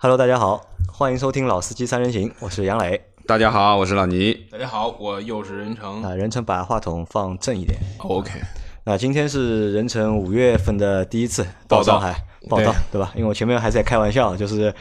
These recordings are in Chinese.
Hello，大家好，欢迎收听《老司机三人行》，我是杨磊。大家好，我是老倪。大家好，我又是任成。啊，任成把话筒放正一点。OK，那今天是任成五月份的第一次到上海报道，对吧？因为我前面还在开玩笑，就是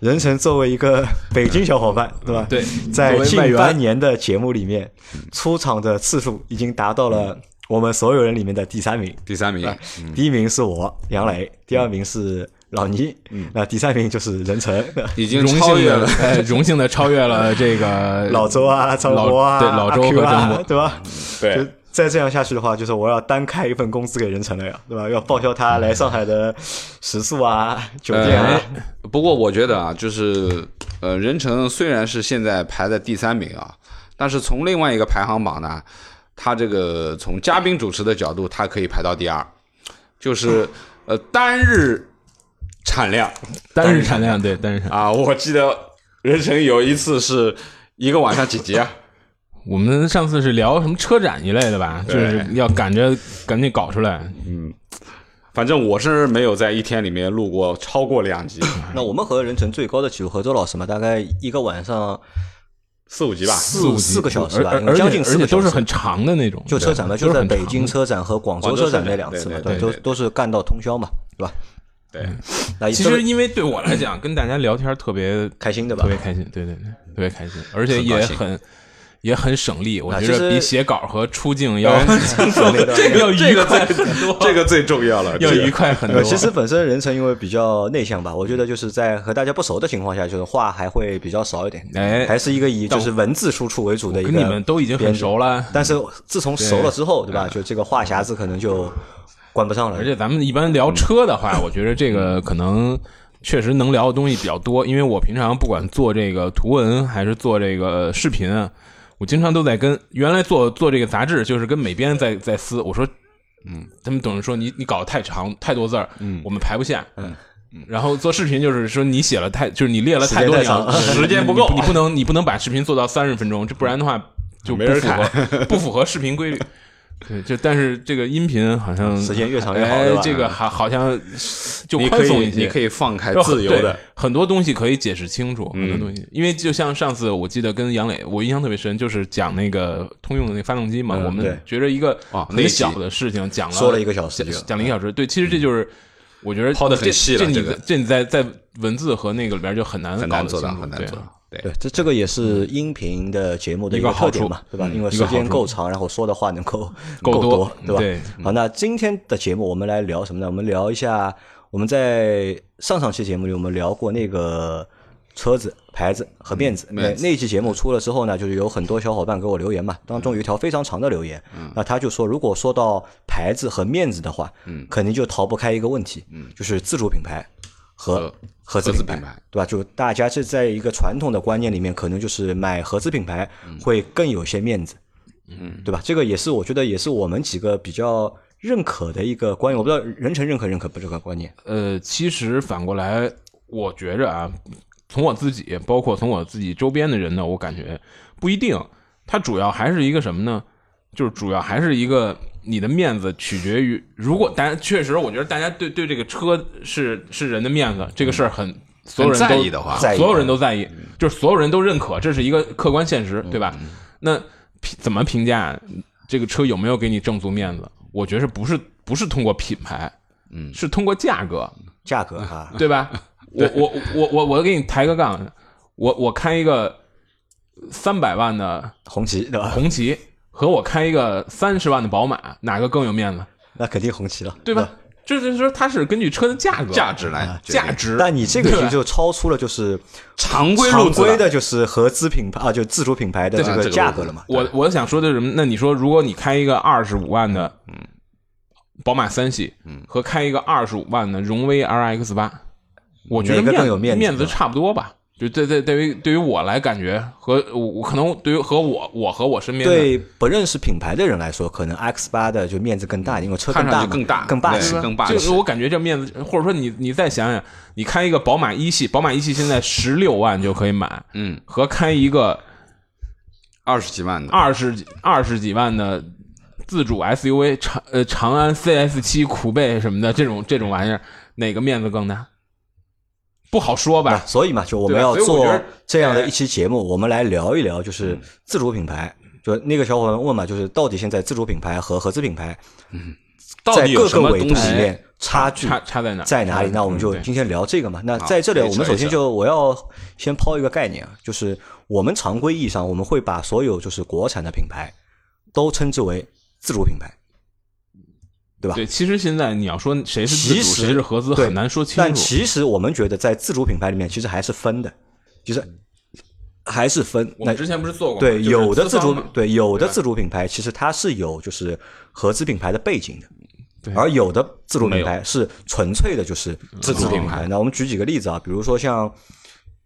任成作为一个 北京小伙伴，对吧？对在近半年的节目里面，出场的次数已经达到了我们所有人里面的第三名。第三名，第一名是我杨磊，第二名是老倪，那第三名就是任成。已经超越了。哎，荣幸的超越了这个 老周啊，张老博啊，对老周和张博对吧？对就再这样下去的话，就是我要单开一份工资给任成了呀，对吧？要报销他来上海的食宿啊、酒店啊。呃不过我觉得啊，就是呃，任成虽然是现在排在第三名啊，但是从另外一个排行榜呢，他这个从嘉宾主持的角度，他可以排到第二，就是呃单日产量单日产量，对单日产量。啊，我记得人成有一次是一个晚上几集啊？我们上次是聊什么车展一类的吧，就是要赶着赶紧搞出来。嗯反正我是没有在一天里面录过超过两集，那我们和人成最高的记录，合周老师嘛，大概一个晚上四五集吧。四五四个小时吧，将近四个小时。都是很长的那种。就车展嘛，就在北京车展和广州车展那两次嘛，对对对对都是干到通宵嘛，对吧？对，那这个其实因为对我来讲，跟大家聊天特别 开心的吧特？别开心，对对对，特别开心，而且也很也很省力，我觉得比写稿和出镜 要 这要愉这个快很多，这个最重要了，要愉快很多。呃，其实本身人成因为比较内向吧，我觉得就是在和大家不熟的情况下，就是话还会比较少一点，哎还是一个以就是文字输出为主的一个。跟你们都已经很熟了，但是自从熟了之后，对吧？就这个话匣子可能就关不上了。而且咱们一般聊车的话，我觉得这个可能确实能聊的东西比较多，因为我平常不管做这个图文还是做这个视频啊，我经常都在跟原来做做这个杂志，就是跟美编在在撕，我说，嗯，他们总是说你你搞得太长太多字儿，嗯，我们排不下，嗯。然后做视频就是说你写了太就是你列了太多时间 不够，你不能你不能把视频做到三十分钟，这不然的话就不没人符合 不符合视频规律。对，就但是这个音频好像时间越长越好这个还好像就宽松一些，你可以放开自由的，很多东西可以解释清楚，嗯很多东西，因为就像上次我记得跟杨磊，我印象特别深，就是讲那个通用的那发动机嘛，我们觉着一个啊很小的事情讲了说了一个小时讲了一个小时，对，其实这就是我觉得抛的很细了这你这你在在文字和那个里边就很难很难做到，很难做到。对对，这这个也是音频的节目的一个特点嘛，对吧？嗯因为时间够长，然后说的话能够够多多，对吧？对好，那今天的节目我们来聊什么呢？我们聊一下我们在上上期节目里我们聊过那个车子牌子和面子。那那一期节目出了之后呢，就是有很多小伙伴给我留言嘛，当中有一条非常长的留言，那他就说，如果说到牌子和面子的话，嗯，肯定就逃不开一个问题，嗯，就是自主品牌和和合资品牌对吧？就大家这在一个传统的观念里面，可能就是买合资品牌会更有些面子，嗯，对吧？这个也是我觉得也是我们几个比较认可的一个观念，我不知道任成认可认可不这个观念。呃，其实反过来，我觉着啊，从我自己，包括从我自己周边的人呢，我感觉不一定。它主要还是一个什么呢？就是主要还是一个你的面子取决于，如果大家确实，我觉得大家对对这个车是是人的面子这个事儿很。所有人都在意的话在所有人都在意，就是所有人都认可，这是一个客观现实，对吧？那评怎么评价这个车有没有给你挣足面子？我觉得不是不是通过品牌，嗯，是通过价格，价格啊，对吧？我我我我我给你抬个杠，我我开一个三百万的红旗对吧？红旗，和我开一个三十万的宝马，哪个更有面子？那肯定红旗了，对吧？这就是说，它是根据车的价格、价值来价值。但你这个就超出了就是常规常规的，就是合资品牌啊，就自主品牌的这个价格了嘛。我我想说的是什么？那你说，如果你开一个二十五万的，嗯，宝马三系，嗯，和开一个二十五万的荣威 RX 八，我觉得哪个面更有面子面子差不多吧。就对对，对于对于我来感觉和我我可能对于和我我和我身边对不认识品牌的人来说，可能 X 八的就面子更大，因为车更看大嘛，上去更大更霸气。更霸气就是我感觉这面子，或者说你你再想想，你开一个宝马一系，宝马一系现在十六万就可以买，嗯，和开一个二十几万的，二十几二十几万的自主 SUV 长呃长安 CS 七酷贝什么的这种这种玩意儿，哪个面子更大？不好说吧？所以嘛，就我们要做这样的一期节目，我们来聊一聊，就是自主品牌。就那个小伙伴问嘛，就是到底现在自主品牌和合资品牌到底有在各个维什么东西？差距差差在哪在哪里？那我们就今天聊这个嘛。那在这里，我们首先就我要先抛一个概念啊，就是我们常规意义上，我们会把所有就是国产的品牌都称之为自主品牌，对吧？对，其实现在你要说谁是自主，其实谁是合资，很难说清楚。但其实我们觉得，在自主品牌里面，其实还是分的，就是还是分。那我们之前不是做过吗对有的自主对有的自主品牌，其实它是有就是合资品牌的背景的。而有的自主品牌是纯粹的，就是自主品牌。那我们举几个例子啊，比如说像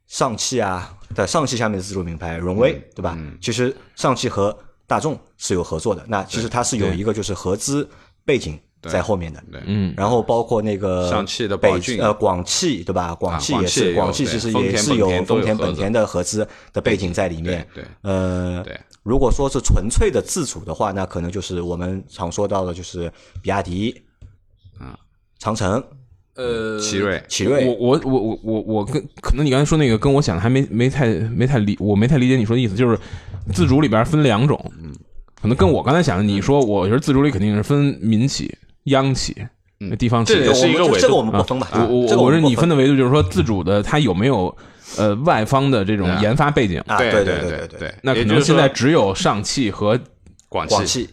上汽啊，在上汽下面的自主品牌荣威，对吧？其实上汽和大众是有合作的，那其实它是有一个就是合资背景在后面的。对。嗯，然后包括那个上汽的北呃广汽对吧？广汽广汽也是广汽，其实也是有丰田、本田的合资的背景在里面。对对。呃，如果说是纯粹的自主的话，那可能就是我们常说到的，就是比亚迪，啊，长城、呃，奇瑞。奇瑞，我我我我我我跟可能你刚才说那个跟我想的还没没太没太理，我没太理解你说的意思，就是自主里边分两种，嗯，可能跟我刚才想的，你说我觉得自主里肯定是分民企、央企、那地方企业是一个维度我们这个我们不分吧？我我是你分的维度，就是说自主的它有没有呃外方的这种啊。研发背景？啊，对对对对对，那可能现在只有上汽和广广汽。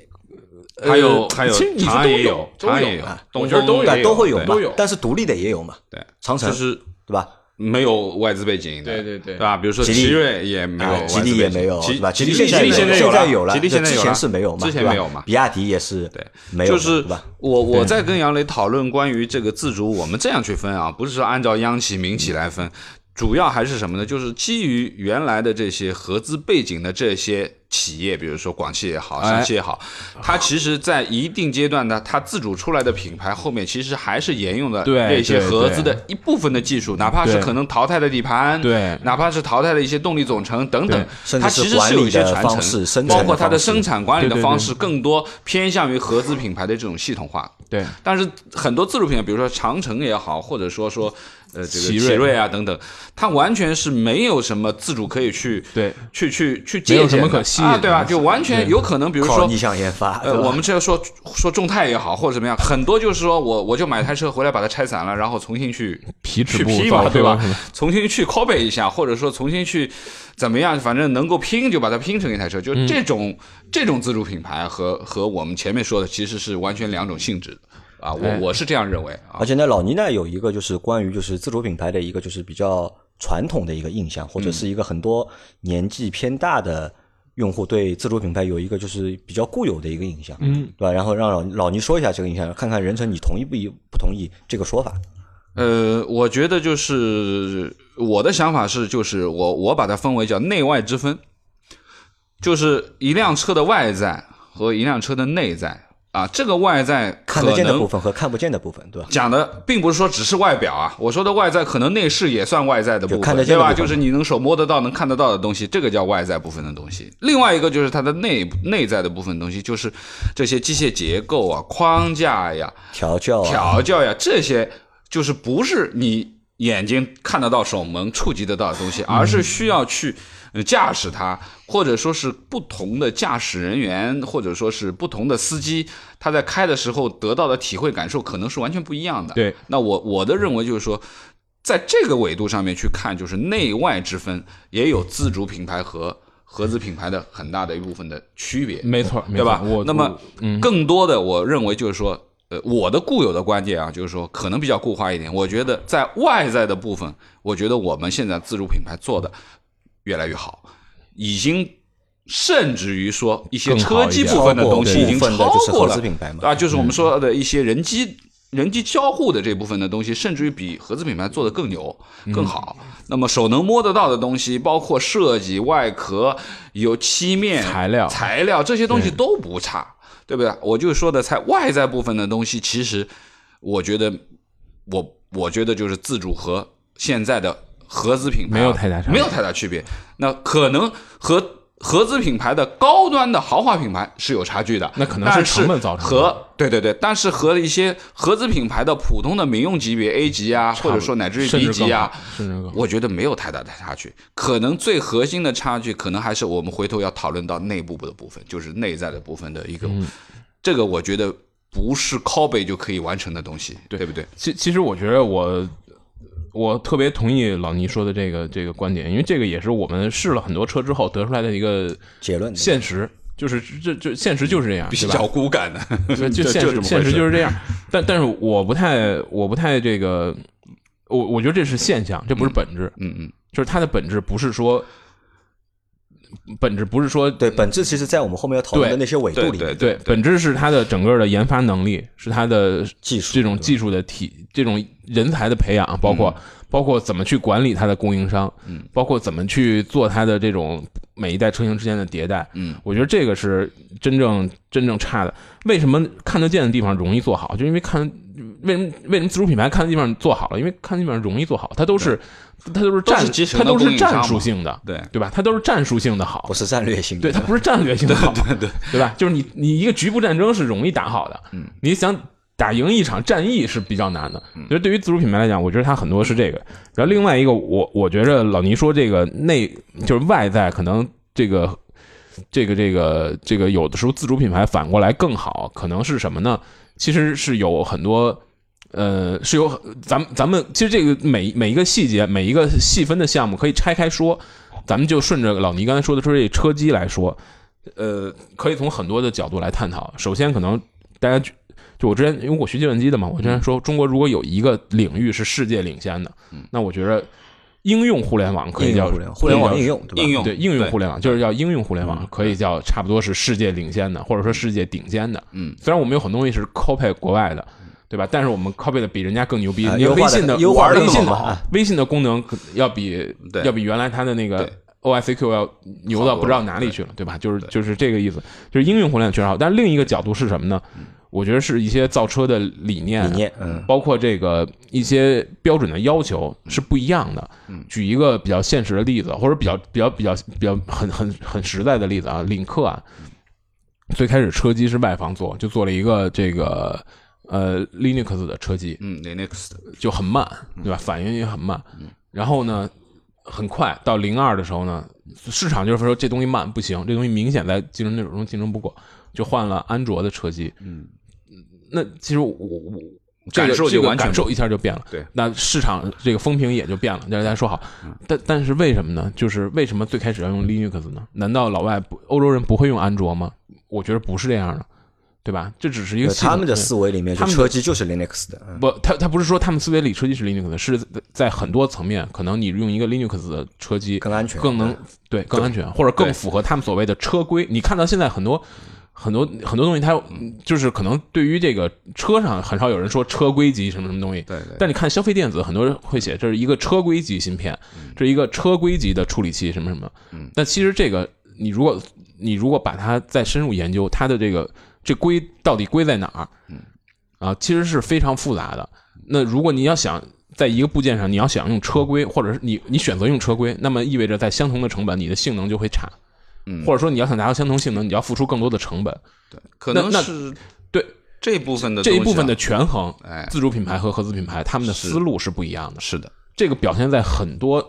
还有呃还有其实你说长安也都有长安都有也有啊，东我觉得都有都会有嘛都有，但是独立的也有嘛，对，长城就是对吧？没有外资背景的，对对对对吧？比如说吉利奇瑞也没有啊吉利也没有，吉对吧？吉利现在现在有了，吉利现在之前有了，是没有嘛，对吧之前没有嘛比。亚迪也是对，没有，就是吧？我我在跟杨磊讨论关于这个自主，我们这样去分啊，不是说按照央企、民企来分，主要还是什么呢？就是基于原来的这些合资背景的这些企业，比如说广汽也好，哎上汽也好，它其实在一定阶段呢，它自主出来的品牌后面其实还是沿用了对这些合资的一部分的技术，哪怕是可能淘汰的底盘，对。哪怕是淘汰的一些动力总成等等它其实是有一些传承包括它的生产管理的方式更多偏向于合资品牌的这种系统化。对。但是很多自主品牌，比如说长城也好，或者说说呃这个奇瑞奇瑞啊等等，它完全是没有什么自主可以去对去去去没有什借鉴的么可吸引啊，对吧？就完全有可能，比如说靠逆向研发，呃，我们这要说说众泰也好，或者怎么样，很多就是说我我就买台车回来把它拆散了，然后重新去皮尺去不造批嘛，对吧吧？？重新去 copy 一下，或者说重新去怎么样，反正能够拼就把它拼成一台车。就嗯这种、这种自主品牌和和我们前面说的其实是完全两种性质的啊，我哎我是这样认为啊而。且呢，老倪呢有一个就是关于就是自主品牌的一个就是比较传统的一个印象，或者是一个很多年纪偏大的用户对自主品牌有一个就是比较固有的一个印象，嗯，对吧？然后让老老倪说一下这个印象，看看任成你同意不一不同意这个说法？呃，我觉得就是我的想法是，就是我我把它分为叫内外之分，就是一辆车的外在和一辆车的内在啊，这个外在看得见的部分和看不见的部分，对吧？讲的并不是说只是外表啊，我说的外在可能内饰也算外在的部分，看得见对吧？就是你能手摸得到、能看得到的东西，这个叫外在部分的东西。另外一个就是它的内内在的部分东西，就是这些机械结构啊、框架呀、调教啊，调教呀，这些就是不是你眼睛看得到、手门触及得到的东西，而是需要去呃驾驶它，或者说是不同的驾驶人员，或者说是不同的司机，他在开的时候得到的体会感受可能是完全不一样的。对，那我我的认为就是说。在这个维度上面去看，就是内外之分，也有自主品牌和合资品牌的很大的一部分的区别。没错，对吧我？那么更多的，我认为就是说，呃，我的固有的观点啊，就是说，可能比较固化一点。我觉得在外在的部分，我觉得我们现在自主品牌做的越来越好，已经甚至于说一些车机部分的东西已经超过了啊，就是我们说的一些人机。人机交互的这部分的东西，甚至于比合资品牌做的更牛、更好。那么手能摸得到的东西，包括设计、外壳、有漆面、材料材料这些东西都不差，对不对？我就说的，在外在部分的东西，其实我觉得，我我觉得就是自主和现在的合资品牌啊没有太大没有太大区别。那可能和合资品牌的高端的豪华品牌是有差距的，那可能是但成本造成的和对对对，但是和一些合资品牌的普通的民用级别 A 级啊，或者说乃至于 B 级啊我觉得没有太大的差距。可能最核心的差距，可能还是我们回头要讨论到内部部的部分，就是内在的部分的一个，嗯这个我觉得不是 copy 就可以完成的东西，对不对？其其实我觉得我我特别同意老倪说的这个这个观点，因为这个也是我们试了很多车之后得出来的一个结论现实，就是这这现实就是这样，比？较骨感的，对，就 现实现实就是这样。但但是我不太我不太这个，我我觉得这是现象，这不是本质。嗯嗯，就是它的本质不是说，本质不是说对，本质其实在我们后面要讨论的那些维度里对对，本质是它的整个的研发能力，是它的技术。这种技术的体，这种人才的培养，包括、包括怎么去管理它的供应商，嗯，包括怎么去做它的这种每一代车型之间的迭代，嗯，我觉得这个是真正真正差的。为什么看得见的地方容易做好？就因为看为什么为什么自主品牌看的地方做好了？因为看的地方容易做好，它都是它都是战它都是战术性的，对对吧？它都是战术性的好不，是战略性的。对，它不是战略性的好，对对对吧？就是你你一个局部战争是容易打好的，嗯，你想打赢一场战役是比较难的。所以对于自主品牌来讲，我觉得它很多是这个。然后另外一个，我我觉着老倪说这个内就是外在可能这个这个这个这个有的时候自主品牌反过来更好，可能是什么呢？其实是有很多。呃，是有咱们咱们其实这个每每一个细节，每一个细分的项目可以拆开说，咱们就顺着老倪刚才说的说这车机来说，呃，可以从很多的角度来探讨。首先，可能大家就就我之前因为我学计算机的嘛，我之前说中国如果有一个领域是世界领先的，那我觉得应用互联网可以叫应用互联网，应用对吧？应用对应用互联网就是叫应用互联网，可以叫差不多是世界领先的，或者说世界顶尖的。嗯，虽然我们有很多东西是 copy 国外的，对吧？但是我们 copy 的比人家更牛逼。你啊优化得微信的优化得微信更好微信的功能要比要比原来它的那个对 OICQ 要牛到不知道哪里去了，对吧？就是就是这个意思，就是应用互联网确实好。但是另一个角度是什么呢？我觉得是一些造车的理念啊，理念，嗯，包括这个一些标准的要求是不一样的。举一个比较现实的例子，或者比较比较比较比较很很很实在的例子啊，领克啊，最开始车机是外方做，就做了一个这个呃 Linux 的车机，嗯，Linux 的就很慢，对吧？反应也很慢。然后呢，很快到零二的时候呢，市场就是说这东西慢不行，这东西明显在竞争对手中竞争不过，就换了安卓的车机。嗯，那其实我我这个感受就这个完全感受一下就变了。对那市场这个风评也就变了。大家说好，但但是为什么呢？就是为什么最开始要用 Linux 呢？难道老外不欧洲人不会用安卓吗？我觉得不是这样的，对吧？这只是一个他们的思维里面，就他们的车机就是 Linux 的，嗯不，他他不是说他们思维里车机是 Linux 的，是在很多层面，可能你用一个 Linux 的车机更安全更能对更安全，或者更符合他们所谓的车规。你看到现在很多很多很多东西，它就是可能对于这个车上很少有人说车规级什么什么东西，对对但你看消费电子，很多人会写这是一个车规级芯片，这是一个车规级的处理器什么什么。嗯，但其实这个你如果你如果把它再深入研究，它的这个这规到底规在哪儿？嗯，啊，其实是非常复杂的。那如果你要想在一个部件上，你要想用车规，或者是你你选择用车规，那么意味着在相同的成本，你的性能就会差。嗯或者说你要想达到相同性能，你要付出更多的成本。对可能是对这部分的这一部分的权衡，哎自主品牌和合资品牌他们的思路是不一样的。是的，这个表现在很多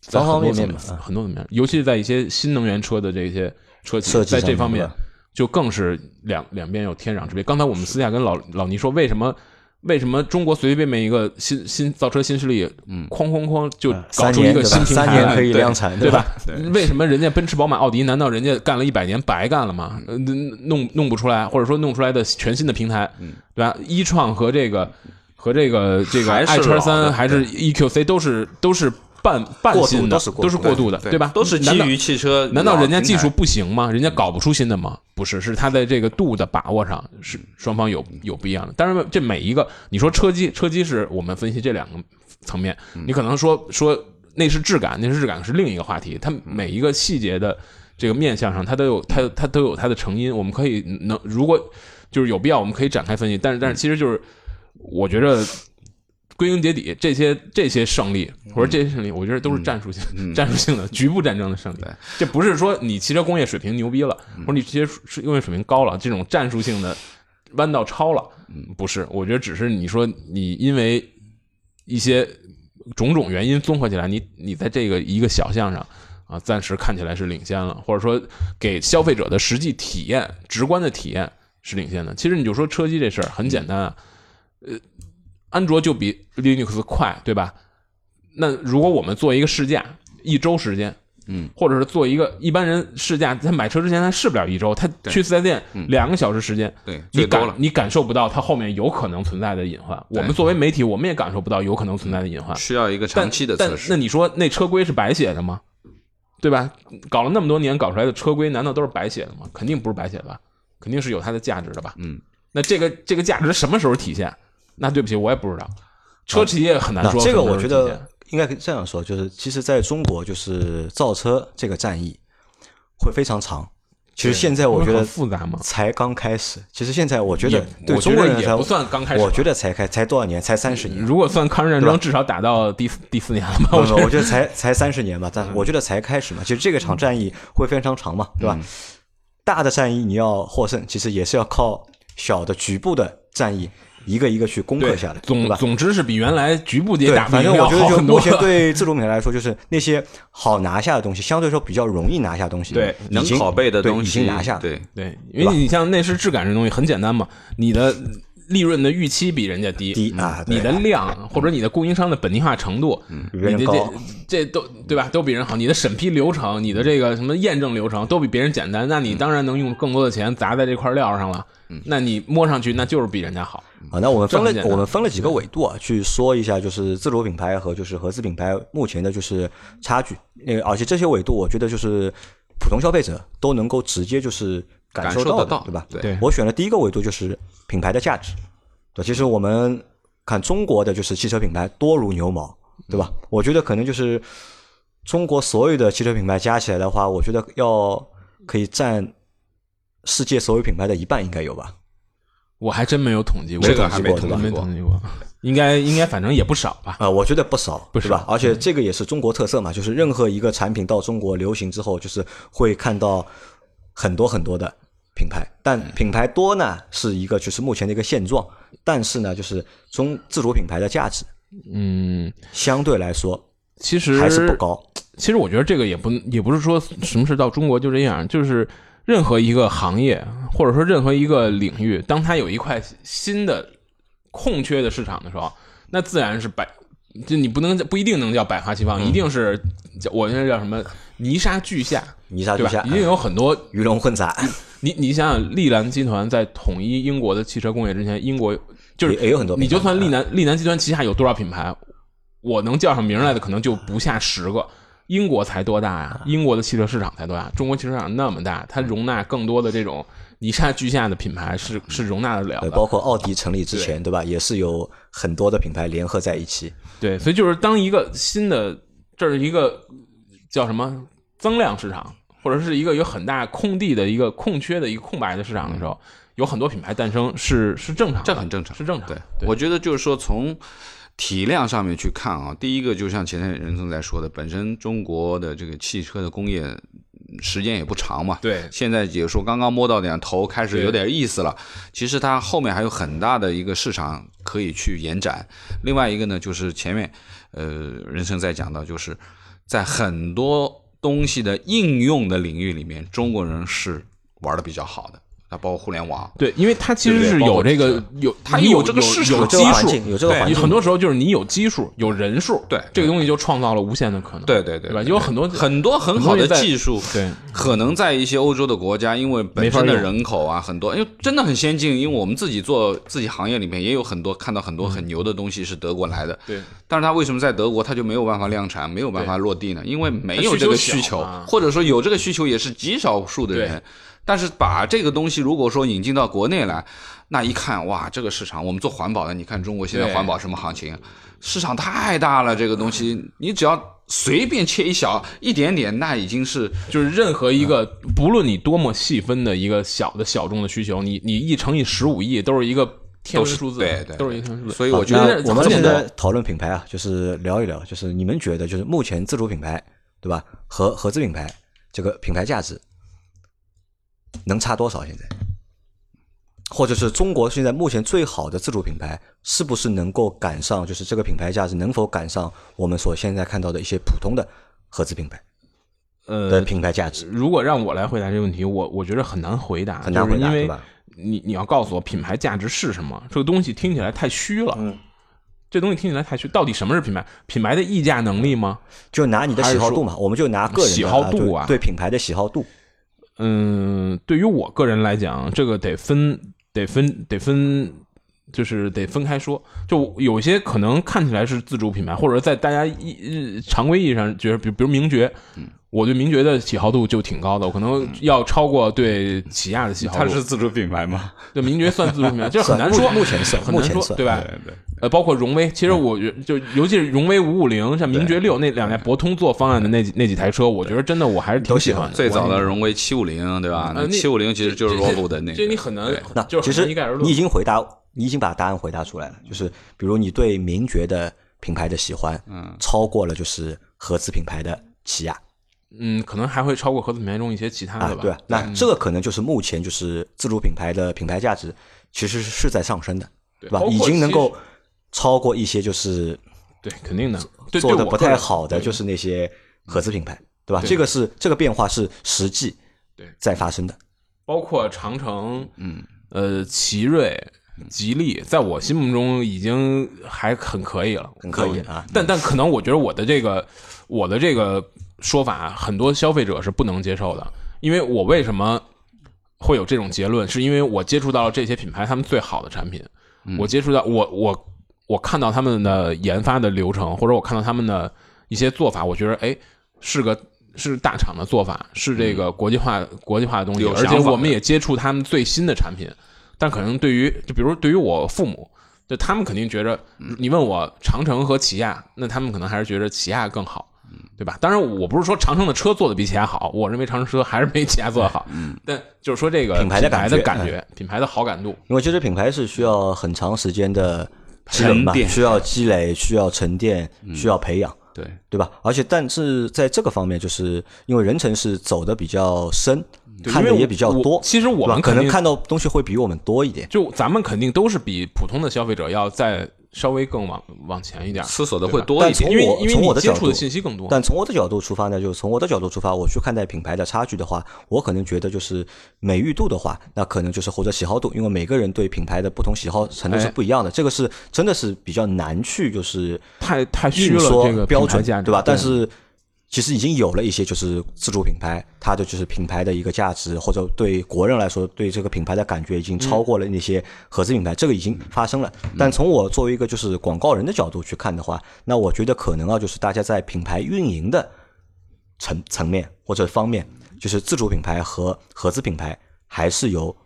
在方方很多面面很多层面，尤其是在一些新能源车的这些车企在这方面就更是两两边有天壤之别。刚才我们私下跟老老倪说，为什么为什么中国随随便便一个新新造车新势力，嗯，哐哐哐就搞出一个新平台来三年可以对量产，对吧？吧？为什么人家奔驰、宝马、奥迪，难道人家干了一百年白干了吗？呃弄弄不出来，或者说弄出来的全新的平台，对吧？一创和这个和这个这个 i 叉三还是 EQC 都是都是半半新的，都是过渡的，对吧？都是基于汽车。难道人家技术？不行吗？人家搞不出新的吗？不是，是他在这个度的把握上是双方有有不一样的。当然，这每一个你说车机，车机是我们分析这两个层面，你可能说说内饰质感，内饰质感是另一个话题，它每一个细节的这个面相上，它都有它它都有它的成因，我们可以能如果就是有必要，我们可以展开分析。但是但是其实就是我觉得归根结底，这些这些胜利或者这些胜利，我觉得都是战术性、战术性的局部战争的胜利。这不是说你汽车工业水平牛逼了，或者你汽车工业水平高了，这种战术性的弯道超了，不是。我觉得只是你说你因为一些种种原因综合起来，你你在这个一个小项上啊，暂时看起来是领先了，或者说给消费者的实际体验、直观的体验是领先的。其实你就说车机这事儿很简单啊，呃。安卓就比 Linux 快，对吧？那如果我们做一个试驾，一周时间，嗯，或者是做一个一般人试驾，他买车之前他试不了一周，他去四 S 店两个小时时间，对，你感你感受不到它后面有可能存在的隐患。我们作为媒体，我们也感受不到有可能存在的隐患。需要一个长期的但测试。那你说那车规是白写的吗？对吧？搞了那么多年，搞出来的车规难道都是白写的吗？肯定不是白写的吧？肯定是有它的价值的吧？嗯，那这个这个价值什么时候体现？那对不起，我也不知道。车企业很难说。那这个我觉得应该这样说，就是其实在中国，就是造车这个战役会非常长。其实现在我觉得复杂嘛才刚开始。其实现在我觉得对中国人也不算刚开始我觉得才开才多少年？才三十年。如果算抗日战争，至少打到第四第四年了吧？不不，我觉得我觉得才才三十年吧，但我觉得才开始嘛。其实这个场战役会非常长嘛，对吧？大的战役你要获胜，其实也是要靠小的局部的战役一个一个去攻克下来，总总之是比原来局部也对，打反正我觉得好很多。就目前对自主品牌来说，就是那些好拿下的东西，相对说比较容易拿下东西，对能拷贝的东西已经拿下了。对，对，因为你像内饰质感这东西很简单嘛，你的利润的预期比人家低，低啊你的量或者你的供应商的本地化程度，比别人你的这这都对吧？都比人好。你的审批流程，你的这个什么验证流程都比别人简单，那你当然能用更多的钱砸在这块料上了。那你摸上去那就是比人家好。啊，那我们分了我们分了几个维度啊，去说一下就是自主品牌和就是合资品牌目前的就是差距。呃，而且这些维度，我觉得就是普通消费者都能够直接就是感受到的，感受得到对吧？对对我选的第一个维度就是品牌的价值。对，其实我们看中国的就是汽车品牌多如牛毛，对吧？我觉得可能就是中国所有的汽车品牌加起来的话，我觉得要可以占世界所有品牌的一半，应该有吧？我还真没有统计过，这个还没统计过没统计过统计过，应该应该反正也不少吧。啊、我觉得不少，不是吧少？而且这个也是中国特色嘛，就是任何一个产品到中国流行之后，就是会看到很多很多的品牌，但品牌多呢是一个就是目前的一个现状，但是呢，就是中自主品牌的价值嗯，相对来说其实还是不高。其实我觉得这个也不也不是说什么事到中国就这样，就是任何一个行业或者说任何一个领域，当它有一块新的空缺的市场的时候，那自然是百，就你不能不一定能叫百花齐放，一定是叫我现在叫什么泥沙俱下，泥沙俱下？，一定有很多鱼龙混杂，你你想想，利兰集团在统一英国的汽车工业之前，英国就是也也有很多你就算利南利南集团旗下有多少品牌，我能叫上名来的可能就不下十个。英国才多大呀？英国的汽车市场才多大？中国汽车市场那么大，它容纳更多的这种泥沙俱下的品牌是是容纳得了，的。包括奥迪成立之前，对吧？也是有很多的品牌联合在一起。对，所以就是当一个新的这是一个叫什么增量市场，或者是一个有很大空地的一个空缺的一个空白的市场的时候，有很多品牌诞生是是正常的，这很正常是正常的。对，我觉得就是说从体量上面去看啊，第一个就像前天任总在说的，本身中国的这个汽车的工业嗯时间也不长嘛，对现在也说刚刚摸到点头，开始有点意思了。其实它后面还有很大的一个市场可以去延展。另外一个呢，就是前面呃任生在讲到，就是在很多东西的应用的领域里面，中国人是玩的比较好的。啊，包括互联网，对，因为它其实是有这个有它有这个市场基数，有这个环境，很多时候就是你有基数、有人数，对这个东西就创造了无限的可能，对对对对吧？有很多很多很好的技术，对可能在一些欧洲的国家，因为本身的人口啊很多，因为真的很先进。因为我们自己做自己行业里面也有很多看到很多很牛的东西是德国来的，对，但是它为什么在德国它就没有办法量产，没有办法落地呢？因为没有这个需求或者说有这个需求也是极少数的人。但是把这个东西如果说引进到国内来，那一看哇，这个市场我们做环保的，你看中国现在环保什么行情啊？市场太大了，这个东西你只要随便切一小一点点，那已经是就是任何一个，不论你多么细分的一个小的小众的需求，你你一乘以十五亿，都是一个天文数字，对对都是一个天文数字。所以我觉得我们现在讨论品牌啊，就是聊一聊，就是你们觉得，就是目前自主品牌，对吧？和合资品牌这个品牌价值能差多少？现在，或者是中国现在目前最好的自主品牌，是不是能够赶上？就是这个品牌价值能否赶上我们所现在看到的一些普通的合资品牌的呃，品牌价值？如果让我来回答这个问题，我我觉得很难回答，很难回答，是因为对吧？你你要告诉我品牌价值是什么？这个东西听起来太虚了。嗯，这东西听起来太虚。到底什么是品牌？品牌的溢价能力吗？就拿你的喜好度嘛，我们就拿个人的喜好度啊对对品牌的喜好度。嗯，对于我个人来讲，这个得分，得分，得分，就是得分开说。就有些可能看起来是自主品牌，或者在大家一常规意义上觉得，比比如名爵，我对名爵的喜好度就挺高的，我可能要超过对起亚的喜好度。它是自主品牌吗？对名爵算自主品牌，这很难说，目目前算很难说，目前算对吧？对对，呃，包括荣威，其实我觉就尤其是荣威五五零，像名爵六那两台博通做方案的那几那几台车，我觉得真的我还是挺喜欢的。最早的荣威七五零，对吧？七五零其实就是这这 Volvo 的那个。这你很难对，那就是其实。你已经回答，你已经把答案回答出来了，就是比如你对名爵的品牌的喜欢，嗯，超过了就是合资品牌的起亚嗯，可能还会超过合资品牌中一些其他的吧。，啊对吧？那这个可能就是目前就是自主品牌的品牌价值其实是在上升的，对吧已经能够超过一些就是对，肯定的。对做的不太好的，就是那些合资品牌，对吧？对这个是这个变化是实际对在发生的。包括长城，嗯，呃，奇瑞、吉利，在我心目中已经还很可以了，很可以啊但但可能我觉得我的这个我的这个说法，很多消费者是不能接受的，因为我为什么会有这种结论，是因为我接触到了这些品牌他们最好的产品，我接触到我我我看到他们的研发的流程，或者我看到他们的一些做法，我觉得哎是个。是大厂的做法，是这个国际化、国际化的东西，而且我们也接触他们最新的产品，但可能对于就比如对于我父母，就他们肯定觉着，你问我长城和起亚，那他们可能还是觉着起亚更好，对吧？当然，我不是说长城的车做的比起来好，我认为长城车还是没起来做的好，嗯但就是说这个品牌的的感觉感觉，品牌的好感度，因为其实品牌是需要很长时间的积淀需要积累，需要沉淀，嗯需要培养，对，对吧？而且但是在这个方面，就是因为人城是走的比较深，看的也比较多，其实我们可能看到东西会比我们多一点。就咱们肯定都是比普通的消费者要再稍微更往往前一点，思索的会多一点。但从因为我从因为你接触的信息更多，但从我的角度出发呢，就是从我的角度出发，我去看待品牌的差距的话，我可能觉得就是美誉度的话，那可能就是或者喜好度，因为每个人对品牌的不同喜好程度是哎不一样的，这个是真的是比较难去就是太太虚了硬说这个标准，对吧？但是其实已经有了一些就是自主品牌，它的就是品牌的一个价值，或者对国人来说对这个品牌的感觉已经超过了那些合资品牌，这个已经发生了。但从我作为一个就是广告人的角度去看的话，那我觉得可能啊，就是大家在品牌运营的层层面或者方面，就是自主品牌和合资品牌还是有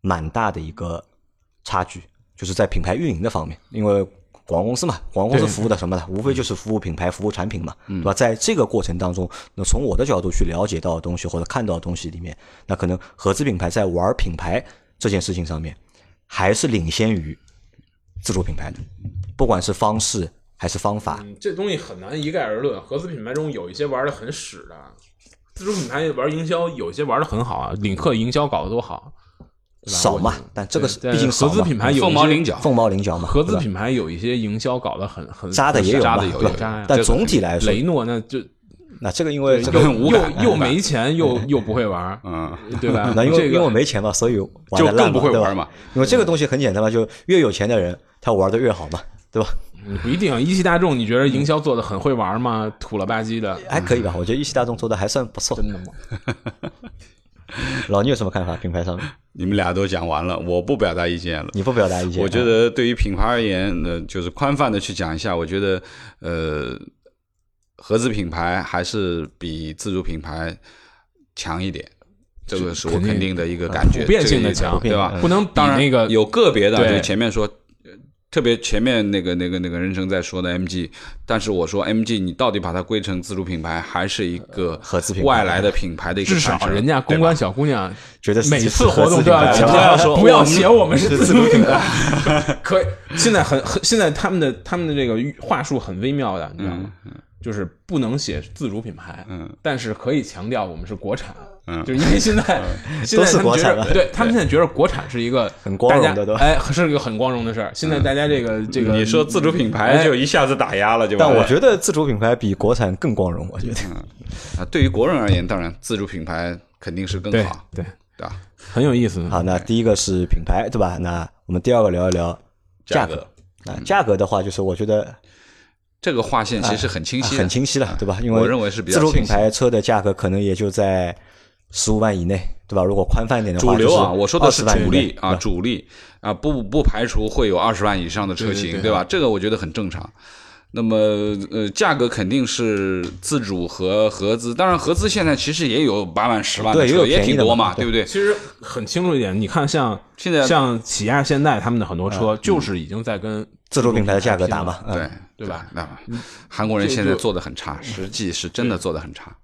蛮大的一个差距，就是在品牌运营的方面，因为广告公司嘛，广告公司服务的什么呢？无非就是服务品牌、服务产品嘛，对吧？在这个过程当中，那从我的角度去了解到的东西或者看到的东西里面，那可能合资品牌在玩品牌这件事情上面，还是领先于自主品牌的，不管是方式还是方法，嗯，这东西很难一概而论。合资品牌中有一些玩的很屎的，自主品牌玩营销有些玩的很好啊，领克营销搞得多好，少嘛但这个是毕竟合资品牌有凤毛麟角，凤毛麟角嘛，合资品牌有一些营销搞得很很渣的也有嘛，渣的有对吧有渣呀但总体来说，雷诺那就那这个因为又又又没钱又又不会玩，嗯，对吧？那因为因为我没钱嘛，所以就更不会玩嘛。因为这个东西很简单嘛，就越有钱的人他玩的越好嘛，对吧？不一定啊。一汽大众，你觉得营销做的很会玩吗？土了吧唧的，还可以吧，我觉得一汽大众做的还算不错。真的吗？老倪有什么看法？品牌上面你们俩都讲完了，我不表达意见了。你不表达意见？我觉得对于品牌而言，呃，就是宽泛的去讲一下，我觉得，呃，合资品牌还是比自主品牌强一点，这个是我肯定的一个感觉，普遍性的强对吧？嗯不能比当然那个有个别的，就前面说。呃特别前面那个那个那个人生在说的 MG，但是我说 MG 你到底把它归成自主品牌，还是一个合资品牌外来的品牌的一个至少人家公关小姑娘觉得每次活动都要讲讲，不要说不要写我们是自主品牌。可以，现在很很现在他们的他们的这个话术很微妙的，你知道吗？就是不能写自主品牌，嗯，但是可以强调我们是国产，嗯 就是因为现在 现在都是他们觉国产了得对他们现在觉得国产是一个很光荣的大家对吧哎，是一个很光荣的事儿。现在大家这个这个你说自主品牌就一下子打压了，就但我觉得自主品牌比国产更光荣，我觉得。啊，对于国人而言，当然自主品牌肯定是更好，对对吧？很有意思。好，那第一个是品牌，对吧？那我们第二个聊一聊价价格格。那价格的话，就是我觉得这个划线其实很清晰的，很清晰了，对吧？因为我认为是比较自主品牌车的价格可能也就在十五万以内，对吧？如果宽泛点的话，主流啊，我说的是20万以内主力啊，主力啊，不不排除会有二十万以上的车型，对对对吧？这个我觉得很正常。那么呃，价格肯定是自主和合资，当然合资现在其实也有八万、十万的对也有车，也挺多嘛，对对不对？其实很清楚一点，你看像现在像起亚、现代他们的很多车，就是已经在跟自主品牌的价格打嘛。嘛，嗯对对吧？那韩国人现在做的很差，实际是真的做的很差。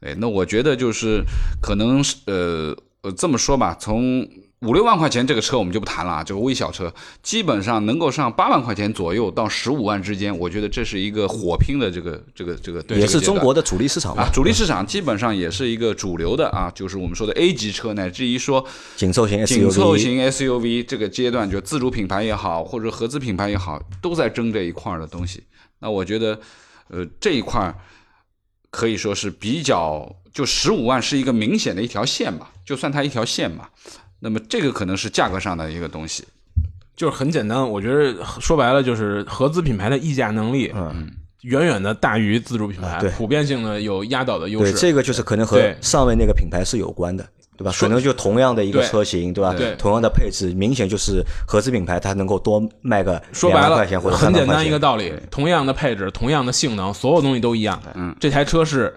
哎，那我觉得就是可能是呃呃这么说吧，从五六万块钱这个车我们就不谈了啊，这个微小车基本上能够上八万块钱左右到十五万之间，我觉得这是一个火拼的这个这个这个，这也是中国的主力市场嘛啊，，主力市场基本上也是一个主流的啊，就是我们说的 A 级车，乃至于说紧凑型 SUV，紧凑型 SUV 这个阶段，就自主品牌也好，或者合资品牌也好，都在争这一块儿的东西。那我觉得，呃，这一块儿可以说是比较，就十五万是一个明显的一条线吧，就算它一条线吧。那么这个可能是价格上的一个东西。就是很简单，我觉得说白了就是合资品牌的溢价能力，嗯，远远的大于自主品牌，啊对普遍性的有压倒的优对，势。这个就是可能和上位那个品牌是有关的。对吧？可能就同样的一个车型，对吧？对同样的配置，明显就是合资品牌它能够多卖个说白了块钱或，者很简单一个道理，同样的配置，同样的性能，所有东西都一样。嗯，这台车是，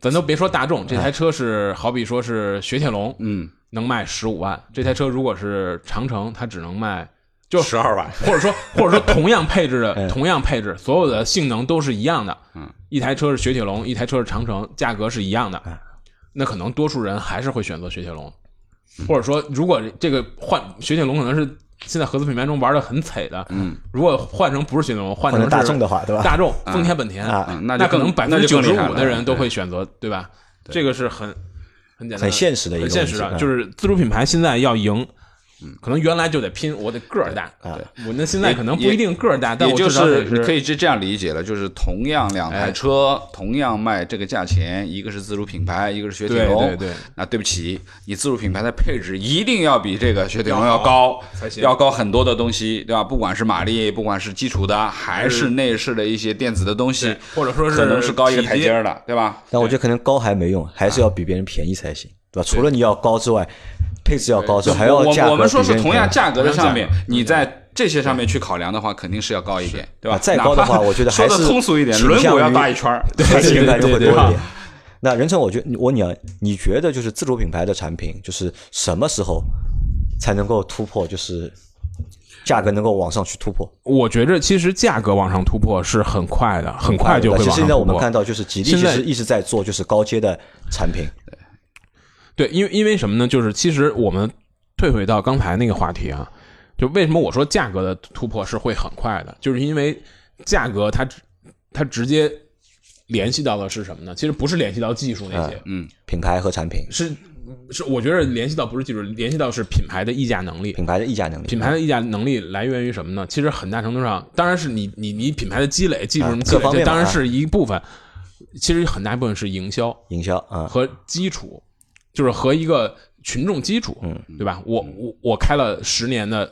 咱都别说大众，这台车是好比说是雪铁龙，嗯，能卖十五万。这台车如果是长城，它只能卖就十二万。或者说或者说同样配置嗯的同样配置，所有的性能都是一样的。嗯，一台车是雪铁龙，一台车是长城，价格是一样的。那可能多数人还是会选择雪铁龙，或者说如果这个换雪铁龙可能是现在合资品牌中玩的很惨的。嗯，如果换成不是雪铁龙，换成大众的话，对吧？大众、丰田、本田，那那可能更百分之九十五的人都会选择，对吧？这个是很很简单、很现实的一个很现实的，就是自主品牌现在要赢，可能原来就得拼，我得个儿大，啊我那现在可能不一定个儿大，但也就我至少得是你可以以是这样理解了，就是同样两台哎车，同样卖这个价钱，一个是自主品牌，一个是雪铁龙。对对对，那对不起，你自主品牌的配置一定要比这个雪铁龙要高，要高很多的东西，对吧？不管是马力，不管是基础的，还是内饰的一些电子的东西，或者说是可能是高一个台阶儿的，对吧？但我觉得可能高还没用，还是要比别人便宜才行，对吧？除了你要高之外，配置要高之外，还要我价格我们说是同样价格的上面你在这些上面去考量的话，肯定是要高一点，对吧？啊再高的话我觉得 还说的是通俗一点，轮毂要大一圈儿，还是应该就会多对对对一点。那任成，我觉得我你你觉得就是自主品牌的产品，就是什么时候才能够突破，就是价格能够往上去突破？我觉着其实价格往上突破是很快的，很快就会其实现在我。们看到，就是吉利其实一直在做就是高阶的产品，对，因为因为什么呢？就是其实我们退回到刚才那个话题啊，就为什么我说价格的突破是会很快的，就是因为价格它它直接联系到的是什么呢？其实不是联系到技术那些，嗯，品牌和产品，是是我觉得联系到不是技术，联系到是品牌的溢价能力。品牌的溢价能力，品牌的溢价能力来源于什么呢？其实很大程度上，当然是你你你品牌的积累、技术啊什么积累，各方面当然是一部分。其实很大一部分是营销营销啊，和基础，就是和一个群众基础，嗯，对吧？我我我开了十年的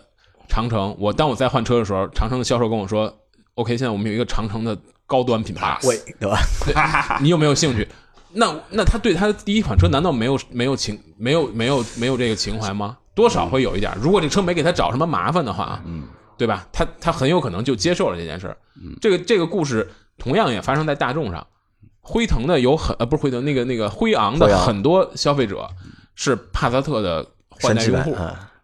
长城，我当我在换车的时候，长城的销售跟我说：“OK，现在我们有一个长城的高端品牌，喂，对吧？你有没有兴趣？”那那他对他的第一款车难道没有没有情没有没有没有这个情怀吗？多少会有一点。如果这车没给他找什么麻烦的话，嗯，对吧？他他很有可能就接受了这件事儿。这个这个故事同样也发生在大众上。辉腾的有很呃不是辉腾那个那个辉昂的很多消费者是帕萨特的换代用户，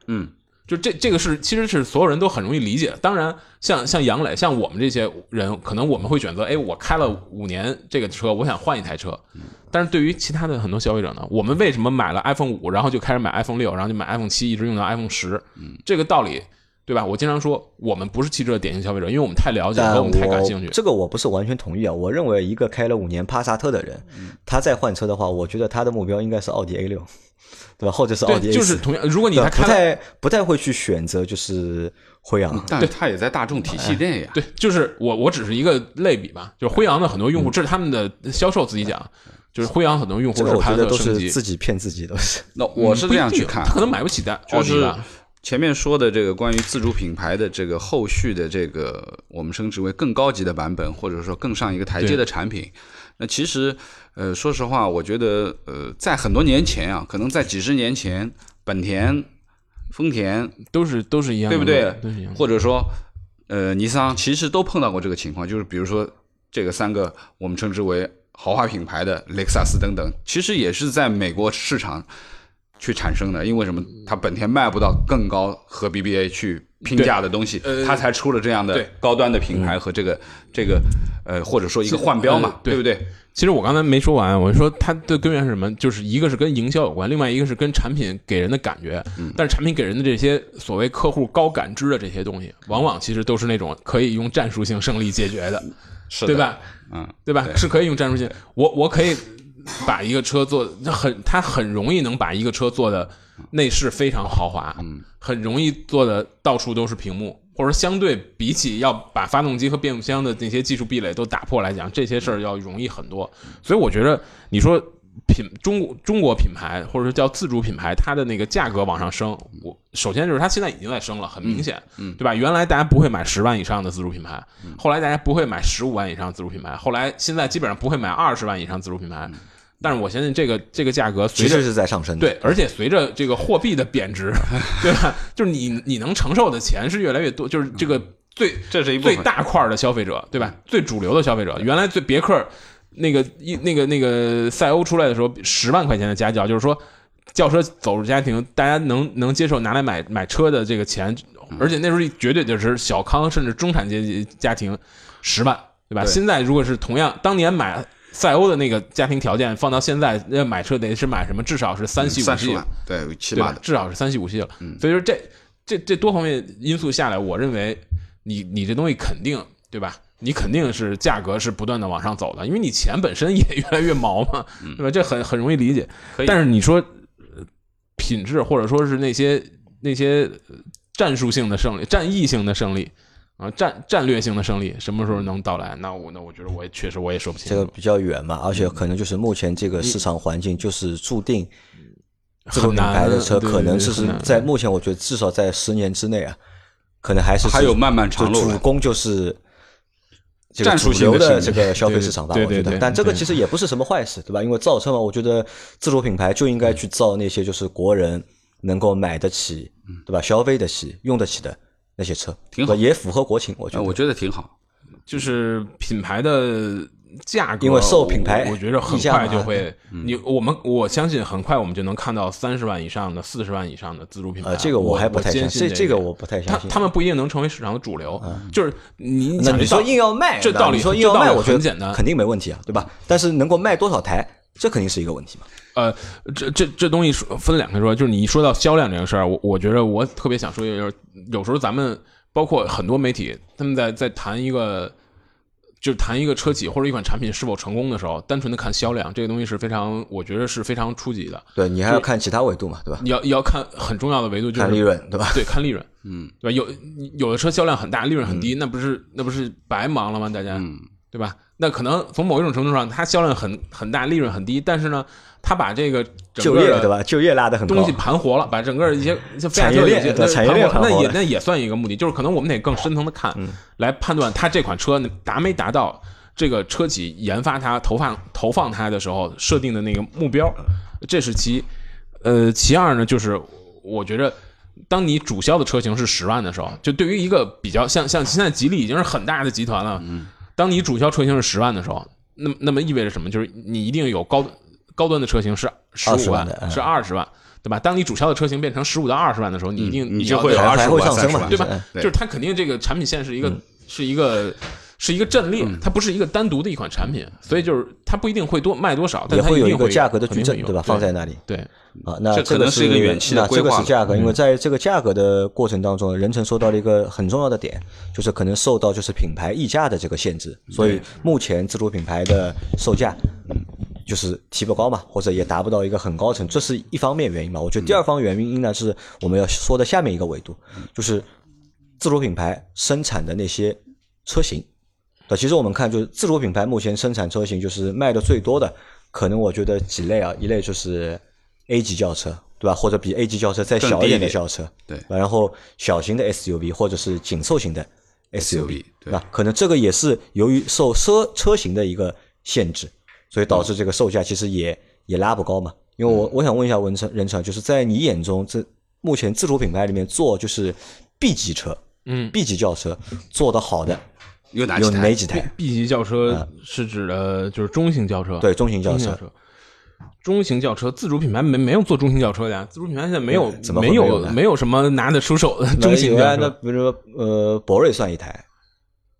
嗯，就这这个是其实是所有人都很容易理解的。当然，像像杨磊，像我们这些人，可能我们会选择，哎，我开了五年这个车，我想换一台车。但是对于其他的很多消费者呢，我们为什么买了 iPhone 五，然后就开始买 iPhone 六，然后就买 iPhone 七，一直用到 iPhone 十？这个道理。对吧？我经常说，我们不是汽车的典型消费者，因为我们太了解，我们太感兴趣。这个我不是完全同意啊。我认为一个开了五年帕萨特的人，他再换车的话，我觉得他的目标应该是奥迪 A 六，对吧？或者是奥迪 A 就是同样，如果你还不太不太会去选择就是辉昂，但他也在大众体系内呀。对，就是我我只是一个类比吧。就是辉昂的很多用户，这是他们的销售自己讲，就是辉昂很多用户是帕萨特升级，自己骗自己都是。那我是这样去看，他可能买不起的，就是。前面说的这个关于自主品牌的这个后续的这个我们称之为更高级的版本，或者说更上一个台阶的产品，那其实呃说实话，我觉得呃在很多年前啊，可能在几十年前，本田、丰田都是都是一样，对不对？都是一样。或者说呃尼桑其实都碰到过这个情况，就是比如说这个三个我们称之为豪华品牌的雷克萨斯等等，其实也是在美国市场。去产生的，因为什么？它本田卖不到更高和 BBA 去拼价的东西，它才出了这样的高端的品牌和这个这个呃，或者说一个换标嘛，对不对？其实我刚才没说完，我说它的根源是什么？就是一个是跟营销有关，另外一个是跟产品给人的感觉。但是产品给人的这些所谓客户高感知的这些东西，往往其实都是那种可以用战术性胜利解决的，对吧？嗯，对吧？是可以用战术性，我我可以。把一个车做很，它很容易能把一个车做的内饰非常豪华，嗯，很容易做的到处都是屏幕，或者相对比起要把发动机和变速箱的那些技术壁垒都打破来讲，这些事儿要容易很多。所以我觉得你说品中国中国品牌或者说叫自主品牌，它的那个价格往上升，我首先就是它现在已经在升了，很明显，嗯，对吧？原来大家不会买十万以上的自主品牌，后来大家不会买十五万以上自主品牌，后来现在基本上不会买二十万以上自主品牌。但是我相信这个这个价格随着是在上升，对，而且随着这个货币的贬值，对吧？就是你你能承受的钱是越来越多，就是这个最这是一最大块的消费者，对吧？最主流的消费者，原来最别克那个一那个那个赛欧出来的时候，十万块钱的家轿，就是说轿车走入家庭，大家能能接受拿来买买车的这个钱，而且那时候绝对就是小康甚至中产阶级家庭十万，对吧？现在如果是同样当年买。赛欧的那个家庭条件放到现在，要买车得是买什么？至少是三系五系，对，起码的，至少是三系五系了。所以说这这这多方面因素下来，我认为你你这东西肯定对吧？你肯定是价格是不断的往上走的，因为你钱本身也越来越毛嘛，对吧？这很很容易理解。但是你说品质或者说是那些那些战术性的胜利、战役性的胜利。啊，战战略性的胜利什么时候能到来？那我那我觉得我也确实我也说不清。这个比较远嘛，而且可能就是目前这个市场环境就是注定，这个品牌的车可能是是在目前我觉得至少在十年之内啊，可能还是还有漫漫长路。主攻就是这个主流的这个消费市场吧，我觉得。但这个其实也不是什么坏事，对吧？因为造车嘛，我觉得自主品牌就应该去造那些就是国人能够买得起，对吧？消费得起、用得起的。那些车挺好，也符合国情，我觉得我觉得挺好。就是品牌的价格，因为受品牌，我觉得很快就会。你我们我相信很快我们就能看到三十万以上的、四十万以上的自主品牌。这个我还不太相信，这这个我不太相信。他们不一定能成为市场的主流。就是你，你说硬要卖，这道理说硬要卖，我觉得很简单，肯定没问题啊，对吧？但是能够卖多少台，这肯定是一个问题嘛。呃，这这这东西说分两个说，就是你一说到销量这个事儿，我我觉得我特别想说，就是有时候咱们。包括很多媒体，他们在在谈一个，就是谈一个车企或者一款产品是否成功的时候，单纯的看销量，这个东西是非常，我觉得是非常初级的。对你还要看其他维度嘛，对吧？你要要看很重要的维度，就是看利润，对吧？对，看利润，嗯，对吧？有有的车销量很大，利润很低，那不是那不是白忙了吗？大家，对吧？那可能从某一种程度上，它销量很很大，利润很低，但是呢？它把这个就业对吧？就业拉的很东西盘活了，把整个一些产业链、产业链那也那也算一个目的，就是可能我们得更深层的看，来判断它这款车达没达到这个车企研发它、投放投放它的时候设定的那个目标，这是其呃其二呢，就是我觉着，当你主销的车型是十万的时候，就对于一个比较像像现在吉利已经是很大的集团了，当你主销车型是十万的时候，那么那么意味着什么？就是你一定有高。高端的车型是十五万是二十万，对吧？当你主销的车型变成十五到二十万的时候，你一定你就会有二十万、三十万，对吧？对就是它肯定这个产品线是一个、是一个是一个阵列，它不是一个单独的一款产品，所以就是它不一定会多卖多少，但也会有它一定会一个价格的矩阵对吧？放在那里。对啊，那这可个能是一个远期的那这个规划了是价格，因为在这个价格的过程当中，任成说到了一个很重要的点，就是可能受到就是品牌溢价的这个限制，所以目前自主品牌的售价。嗯就是提不高嘛，或者也达不到一个很高层，这是一方面原因嘛。我觉得第二方原因呢，是我们要说的下面一个维度，就是自主品牌生产的那些车型。对，其实我们看就是自主品牌目前生产车型，就是卖的最多的，可能我觉得几类啊，一类就是 A 级轿车，对吧？或者比 A 级轿车再小一点的轿车，对然后小型的 SUV 或者是紧凑型的 SUV 对吧？可能这个也是由于受车车型的一个限制，所以导致这个售价其实也也拉不高嘛。因为我我想问一下文成任成，就是在你眼中，这目前自主品牌里面做就是 B 级车，嗯，B 级轿车做的好的有有哪几台？哪几台？B 级轿车是指的就是中型轿车，对，中型轿车中型轿，车。自主品牌没没有做中型轿车的呀，自主品牌现在没有没没有没有什么拿得出手的中型有啊那。比如说呃，博瑞算一台，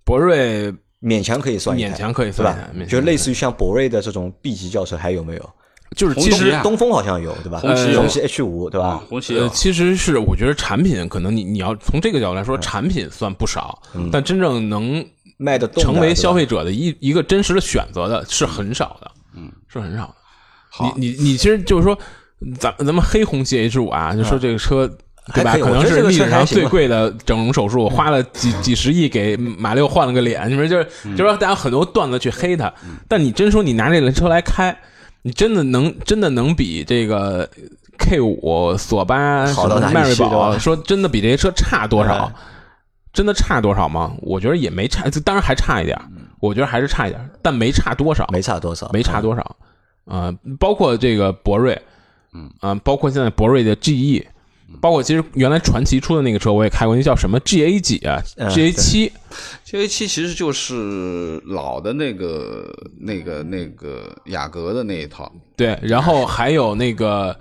博瑞勉强可以算一台，勉强可以算？就类似于像博瑞的这种 B 级轿车还有没有？就是其实东风好像有，对吧？红旗红旗 H 五，对吧啊？，红旗呃，其实是我觉得产品可能你你要从这个角度来嗯说，产品算不少，但真正能卖的成为消。费者的一一个真实的选择的是很少的，嗯，是很少的。好你你你其实就是说，咱咱们黑红旗 H 五啊，就说这个车。对吧？可能是历史上最贵的整容手术，花了几几十亿给马六换了个脸。你说就是嗯就是说，大家很多段子去黑他，但你真说你拿这辆车来开，你真的能真的能比这个 K 五、索八、迈锐宝说真的比这些车差多少嗯？真的差多少吗？我觉得也没差，当然还差一点，我觉得还是差一点，但没差多少，没差多少，没差多少。啊、包括这个博瑞，嗯啊、包括现在博瑞的 GE，包括其实原来传奇出的那个车我也开过，那叫什么 GA 几啊嗯？GA 七，GA 七其实就是老的那个、那个、那个雅阁的那一套，对，然后还有那个，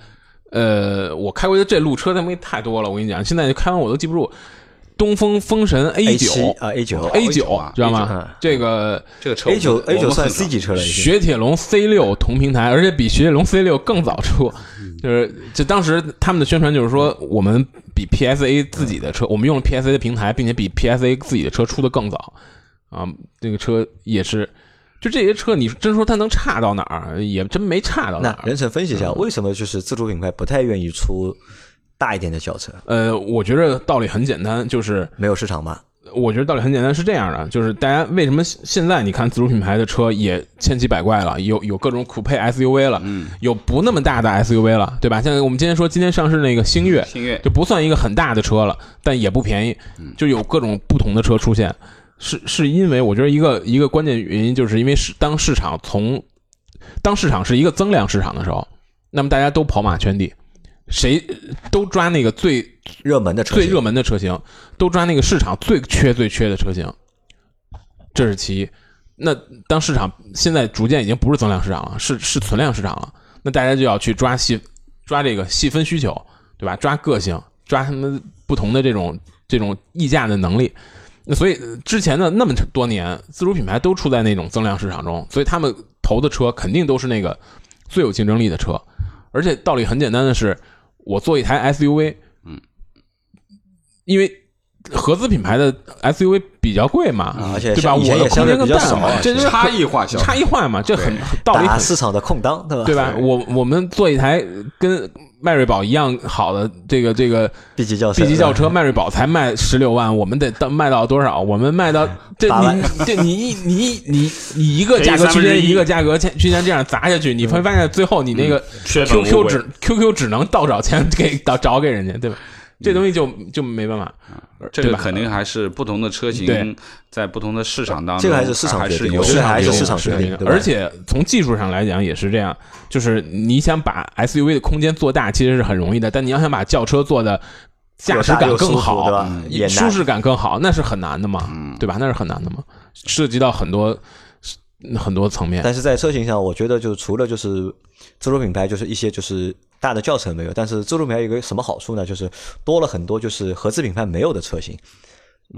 呃，我开过的这路车他妈太多了，我跟你讲，现在开完我都记不住。东风风神 A 九啊 A 九 A 9九啊知道吗嗯？这个这个车 A 九 A 九算 C 级，车了。雪铁龙 C 六同平台，而且比雪铁龙 C 六更早出，就是就当时他们的宣传就是说，我们比 PSA 自己的车，我们用了 PSA 的平台，并且比 PSA 自己的车出的更早啊。这个车也是，就这些车，你真说它能差到哪儿，也真没差到哪儿。那任成分析一嗯下，为什么就是自主品牌不太愿意出大一点的轿车？呃，我觉得道理很简单，就是没有市场吧？我觉得道理很简单，是这样的，就是大家为什么现在你看自主品牌的车也千奇百怪了，有有各种酷配 SUV 了，嗯，有不那么大的 SUV 了，对吧？像我们今天说今天上市那个星越，星越就不算一个很大的车了，但也不便宜，就有各种不同的车出现。是是因为我觉得一个一个关键原因，就是因为市当市场从当市场是一个增量市场的时候，那么大家都跑马圈地，谁都抓那个最热门的车型最热门的车型，都抓那个市场最缺最缺的车型，这是其一。那当市场现在逐渐已经不是增量市场了，是是存量市场了，那大家就要去抓细抓这个细分需求，对吧？抓个性，抓他们不同的这种这种溢价的能力。那所以呃之前的那么多年，自主品牌都处在那种增量市场中，所以他们投的车肯定都是那个最有竞争力的车。而且道理很简单的是，我做一台 SUV，嗯，因为合资品牌的 SUV 比较贵嘛，而且对吧？我也相空间更大对比较少嘛，这就是差异化差异化嘛，这很道理市场的空档，对吧？对吧？我我们做一台跟迈锐宝一样好的这个这个 B 级轿车 B 级轿车，迈锐宝才卖十六万，我们得到卖到多少？我们卖到 这你这你一你你你一个价格区间一个价格区区间这样砸下去，你会发现最后你那个 QQ 只 QQ 只能倒找钱给倒找给人家，对吧？这东西就就没办法，这个肯定还是不同的车型在不同的市场当中，这个还是市场决定还是有我觉得还是有市场决定而且从技术上来讲也是这样，就是你想把 SUV 的空间做大，其实是很容易的，但你要想把轿车做的驾驶感更好，对吧？嗯也。舒适感更好，那是很难的嘛，对吧？那是很难的嘛，涉及到很多很多层面。但是在车型上，我觉得就除了就是自主品牌，就是一些就是大的教程没有，但是自主品牌有一个什么好处呢？就是多了很多就是合资品牌没有的车型，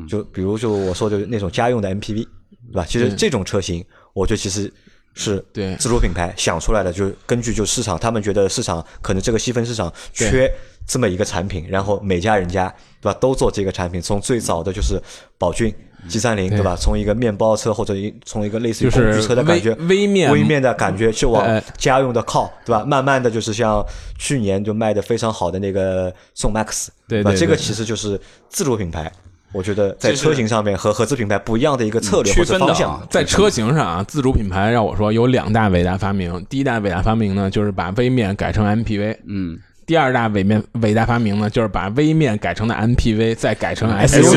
就比如就我说的那种家用的 MPV，对吧？其实这种车型，我觉得其实是对自主品牌想出来的，就是根据就市场，他们觉得市场可能这个细分市场缺这么一个产品，然后每家人家对吧都做这个产品，从最早的就是宝骏。G 三零对吧？从一个面包车或者一从一个类似于工具车的感觉，微微面微面的感觉，去往哎家用的靠，对吧？慢慢的就是像去年就卖的非常好的那个宋 MAX，吧？对对对这个其实就是自主品牌，我觉得在车型上面和合资品牌不一样的一个策略或区分的者方向啊。在车型上啊，自主品牌让我说有两大伟大发明。第一大伟大发明呢，就是把微面改成 MPV。嗯，第二大伟面伟大发明呢，就是把微面改成的 MPV 再改成 SUV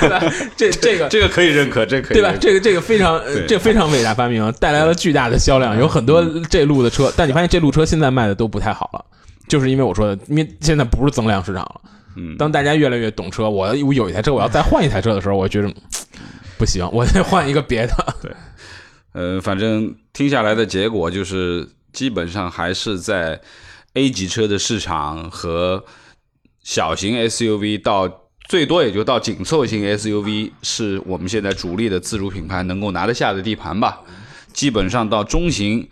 对吧？这 这个这个可以认可，这个可以对吧这个这个非常这个非常伟大发明，带来了巨大的销量，有很多这路的车，但你发现这路车现在卖的都不太好了，就是因为我说的，因为现在不是增量市场了。嗯当大家越来越懂车，我我有一台车，我要再换一台车的时候，我觉得嗯 不行，我得换一个别的。对呃，反正听下来的结果就是，基本上还是在 A 级车的市场和小型 SUV 到最多也就到紧凑型 SUV 是我们现在主力的自主品牌能够拿得下的地盘吧。基本上到中型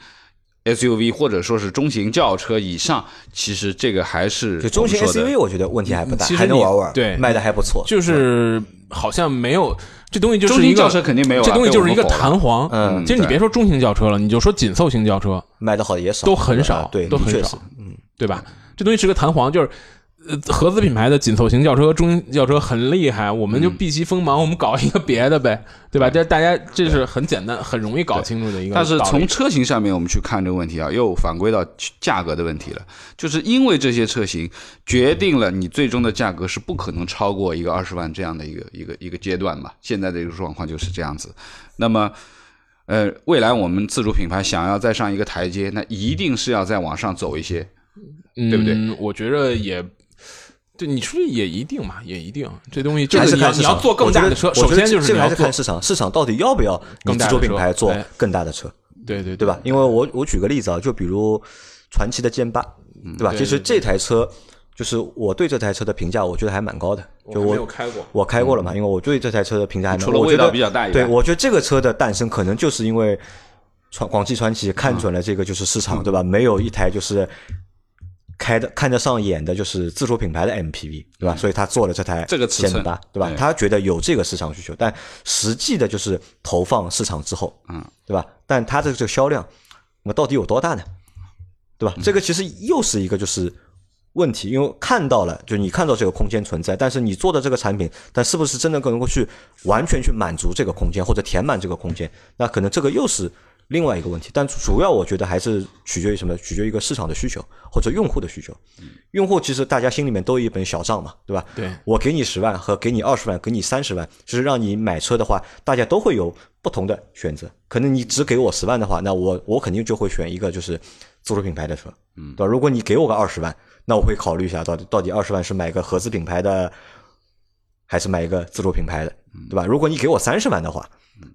SUV 或者说是中型轿车以上，其实这个还是就中型 SUV 我觉得问题还不大，还能玩玩，对卖的还不错。就是好像没有这东西，就是中型一个轿车肯定没有啊这东西就是一个弹簧。嗯其实你别说中型轿车了，你就说紧凑型轿车，卖的好的也少，都很少啊对，都很少对吧？这东西是个弹簧，就是呃，合资品牌的紧凑型轿车、中型轿车很厉害，我们就避其锋芒，我们搞一个别的呗，对吧？这大家这是很简单、很容易搞清楚的一个。但是从车型上面我们去看这个问题啊，又反归到价格的问题了。就是因为这些车型决定了你最终的价格是不可能超过一个二十万这样的一个一个一个阶段嘛。现在的一个状况就是这样子。那么，呃，未来我们自主品牌想要再上一个台阶，那一定是要再往上走一些。嗯，对不对？我觉得也。对，你说也一定嘛，也一定，这东西就还是你要。你要做更大的车，首先就是这个还你要做是看市场，市场到底要不要你自主更大的车品牌做哎更大的车，对对对吧？？因为我我举个例子啊，就比如传奇的歼八，对吧？其实这台车，就是我对这台车的评价，我觉得还蛮高的。就还没有我开过，我开过了嘛，因为我对这台车的评价还蛮除了味道我觉得比较大以外对我觉得这个车的诞生可能就是因为传广汽传祺看准了这个就是市场，对吧？没有一台就是开的看得上眼的，就是自主品牌的 MPV，对吧？所以他做了这台这个尺寸歼八，对吧？他觉得有这个市场需求，但实际的就是投放市场之后，嗯，对吧？但它的这个销量，那么到底有多大呢？对吧？这个其实又是一个就是问题，因为看到了，就你看到这个空间存在，但是你做的这个产品，但是不是真的能够去完全去满足这个空间或者填满这个空间？那可能这个又是另外一个问题。但主要我觉得还是取决于什么？取决于一个市场的需求或者用户的需求。用户其实大家心里面都有一本小账嘛，对吧？对我给你十万和给你二十万，给你三十万，就是让你买车的话，大家都会有不同的选择。可能你只给我十万的话，那我我肯定就会选一个就是自主品牌的车，嗯，对吧？如果你给我个二十万，那我会考虑一下到底到底二十万是买个合资品牌的，还是买一个自主品牌的，对吧？如果你给我三十万的话，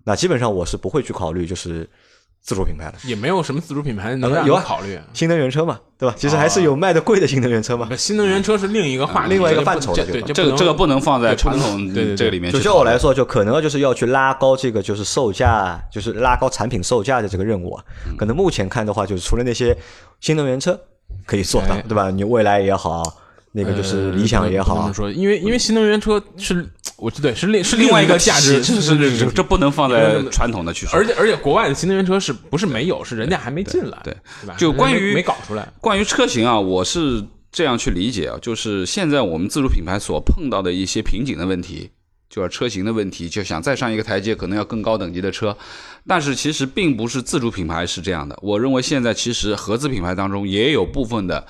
那基本上我是不会去考虑就是自主品牌的。也没有什么自主品牌能让有考虑。新能源车嘛，对吧？其实还是有卖的贵的新能源车嘛。新能源车是另一个话题，另外一个范畴的对这个这个不能放在传统对对对这个里面就我来说，就可能就是要去拉高这个就是售价，就是拉高产品售价的这个任务啊。嗯可能目前看的话，就是除了那些新能源车可以做到哎，对吧？你未来也好，那个就是理想也好说，因为因为新能源车是，我对是另是另外一个价值，这是是这这不能放在传统的去说。而且而且国外的新能源车是不是没有，是人家还没进来，对对吧？就关于没没搞出来，关于车型啊，我是这样去理解啊，就是现在我们自主品牌所碰到的一些瓶颈的问题，就是车型的问题，就想再上一个台阶，可能要更高等级的车。但是其实并不是自主品牌是这样的，我认为现在其实合资品牌当中也有部分的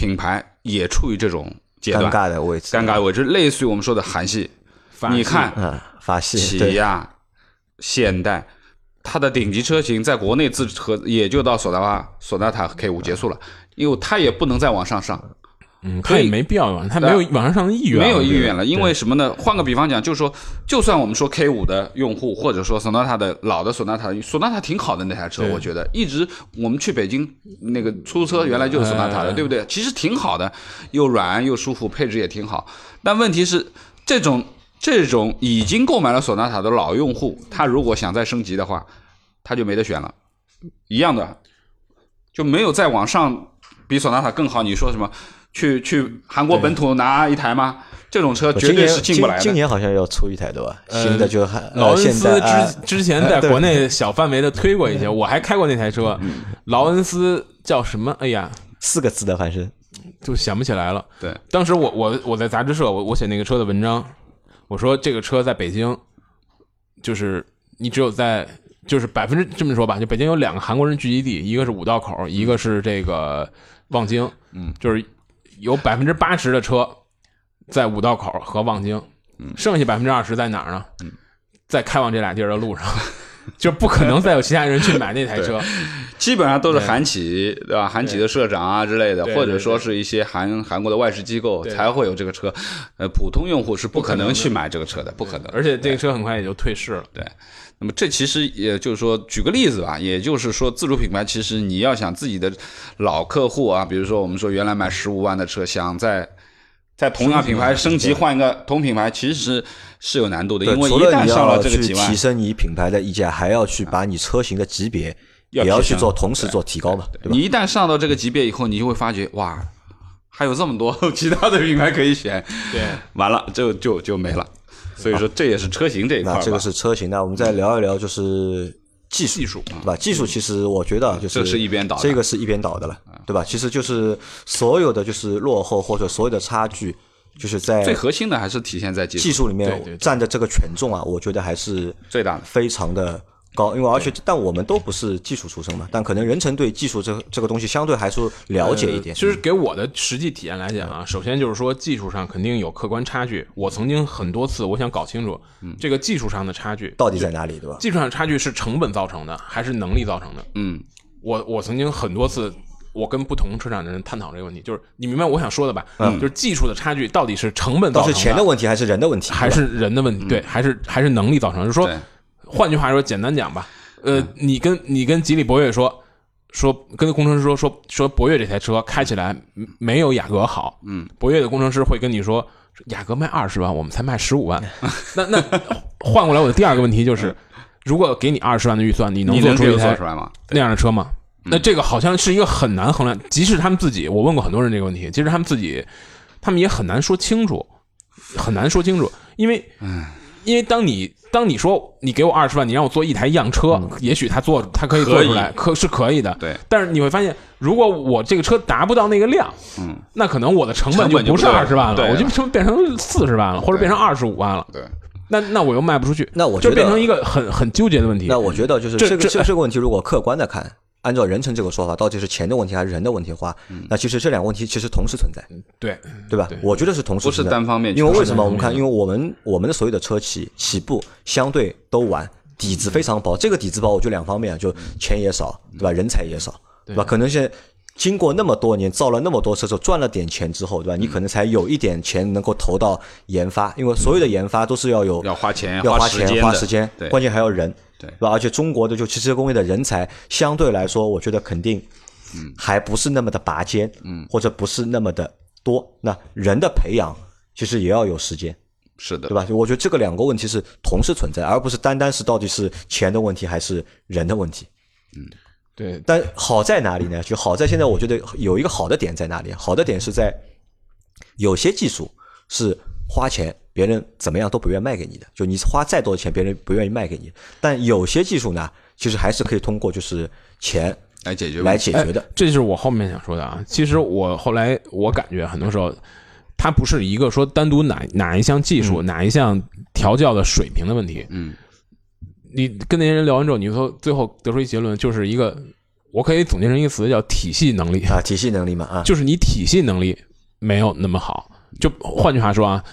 品牌也处于这种阶尴，尬的位置，尴尬的位置，类似于我们说的韩系，你看嗯，法系起亚、现代，它的顶级车型在国内自和也就到索纳瓦、索纳塔 K 五结束了，因为它也不能再往上上，嗯，他也没必要往，他没有往上上的意愿，没有意愿了，因为什么呢？换个比方讲，就是说，就算我们说 K 五的用户，或者说索纳塔的老的索纳塔，索纳塔挺好的那台车，我觉得一直我们去北京那个出租车原来就是索纳塔的，哎对不对？其实挺好的，又软又舒服，配置也挺好。但问题是，这种这种已经购买了索纳塔的老用户，他如果想再升级的话，他就没得选了，一样的，就没有再往上比索纳塔更好。你说什么？去去韩国本土拿一台吗？这种车绝对是进不来的。今今年好像要出一台对吧？呃新的就还劳恩斯之之前在国内小范围的推过一些，我还开过那台车。劳恩斯叫什么？哎呀，四个字的，反正就想不起来了。对，当时我我我在杂志社，我我写那个车的文章，我说这个车在北京，就是你只有在就是百分之这么说吧，就北京有两个韩国人聚集地，一个是五道口，一个是这个望京，嗯，就是有百分之八十的车在五道口和望京，嗯。剩下百分之二十在哪儿呢？在开往这俩地儿的路上，就不可能再有其他人去买那台车。基本上都是韩企，对吧？韩企的社长啊之类的，或者说是一些韩韩国的外事机构才会有这个车。呃，普通用户是不可能去买这个车的，不可能。而且这个车很快也就退市了。对，那么这其实也就是说，举个例子吧，也就是说，自主品牌其实你要想自己的老客户啊，比如说我们说原来买十五万的车，想在在同样品牌升级换一个同品牌，其实是有难度的，因为一旦上了这个几万提，升你品牌的溢价，还要去把你车型的级别也要去做，同时做提高嘛，对。吧？你？一旦上到这个级别以后，你就会发觉哇，还有这么多其他的品牌可以选，对，完了就就就没了。所以说这也是车型这一块吧。那这个是车型，那我们再聊一聊就是技术，技术对吧？技术其实我觉得就是这是一边倒的。这个是一边倒的了，对吧？其实就是所有的就是落后或者所有的差距，就是在最核心的还是体现在技术技术里对对对面占的这个权重啊，我觉得还是最大的。非常的高，因为而且但我们都不是技术出身嘛，但可能人成对技术这这个东西相对还是了解一点。呃其实给我的实际体验来讲啊，首先就是说技术上肯定有客观差距。我曾经很多次我想搞清楚这个技术上的差距到底在哪里，对吧？技术上差距是成本造成的还是能力造成的？嗯，我我曾经很多次。我跟不同车厂的人探讨这个问题，就是你明白我想说的吧？嗯就是技术的差距到底是成本造成到底是钱的问题还是人的问题？还是人的问题？对，还是还是能力造成？就是说，换句话说，简单讲吧，呃，你跟你跟吉利博越说说，跟工程师说说说博越这台车开起来没有雅阁好，嗯，博越的工程师会跟你说，雅阁卖二十万，我们才卖十五万。那那换过来，我的第二个问题就是，如果给你二十万的预算，你能做出一台？那样的车吗？那这个好像是一个很难衡量，即使他们自己，我问过很多人这个问题，其实他们自己，他们也很难说清楚，很难说清楚，因为，因为当你当你说你给我二十万，你让我做一台样车，也许他做他可以做出来，可是可以的，对，但是你会发现，如果我这个车达不到那个量，嗯，那可能我的成本就不是二十万了，对我就成变成四十万了，或者变成二十五万了，对，那那我又卖不出去，那我觉得就变成一个很很纠结的问题。那我觉得就是这个这这这这个问题，如果客观的看，按照人成这个说法，到底是钱的问题还是人的问题的话，那其实这两个问题其实同时存在，对对吧对？我觉得是同时不是单方面因为为什么我们看，因为我们我们的所有的车企起步相对都晚，底子非常薄。这个底子薄，我觉得两方面，就钱也少，对吧？人才也少，对吧？可能现在经过那么多年，造了那么多车之后，赚了点钱之后，对吧？你可能才有一点钱能够投到研发，因为所有的研发都是要有要花钱要花钱花时间的花时间，对关键还要人，对吧？而且中国的就汽车工业的人才相对来说，我觉得肯定，嗯还不是那么的拔尖，嗯，或者不是那么的多。那人的培养其实也要有时间，是的对，吧？我觉得这个两个问题是同时存在，而不是单单是到底是钱的问题还是人的问题。嗯对但好在哪里呢？就好在现在，我觉得有一个好的点在哪里？好的点是在有些技术是花钱别人怎么样都不愿意卖给你的，就你花再多的钱，别人不愿意卖给你。但有些技术呢，其实还是可以通过就是钱来解决来解决的。这就是我后面想说的啊。其实我后来我感觉很多时候，它不是一个说单独哪哪一项技术、哪一项调教的水平的问题。嗯，你跟那些人聊完之后，你说最后得出一结论，就是一个我可以总结成一个词叫体系能力，啊，体系能力嘛，啊，就是你体系能力没有那么好。就换句话说啊，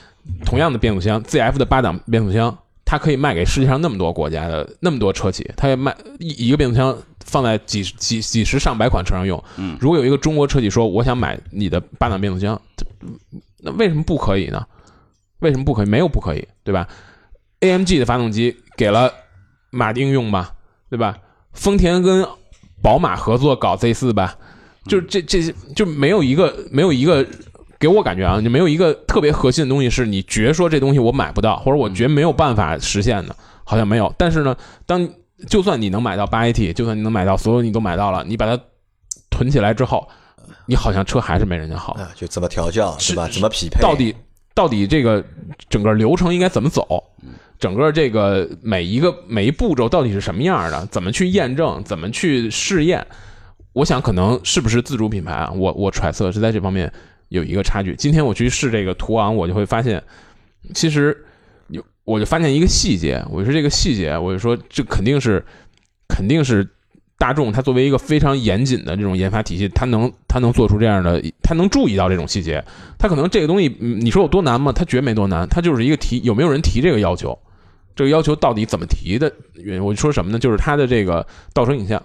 同样的变速箱，ZF 的八档变速箱，它可以卖给世界上那么多国家的那么多车企，它也卖一一个变速箱放在几几几十上百款车上用。嗯，如果有一个中国车企说我想买你的八档变速箱，那为什么不可以呢？为什么不可以？没有不可以，对吧？AMG 的发动机给了马丁用吧，对吧？丰田跟宝马合作搞 Z 四吧，就是这这些就没有一个没有一个给我感觉啊，你没有一个特别核心的东西是你觉说这东西我买不到，或者我觉没有办法实现的，好像没有。但是呢，当就算你能买到八 AT，就算你能买到所有你都买到了，你把它囤起来之后，你好像车还是没人家好。啊，就怎么调教是吧？怎么匹配？到底到底这个整个流程应该怎么走？整个这个每一个每一步骤到底是什么样的？怎么去验证？怎么去试验？我想可能是不是自主品牌啊？我我揣测是在这方面有一个差距。今天我去试这个途昂，我就会发现，其实有我就发现一个细节，我说这个细节，我就说这肯定是肯定是大众它作为一个非常严谨的这种研发体系，它能它能做出这样的，它能注意到这种细节。它可能这个东西，嗯你说有多难吗？它绝没多难，它就是一个提有没有人提这个要求，这个要求到底怎么提的。我就说什么呢？就是它的这个倒车影像，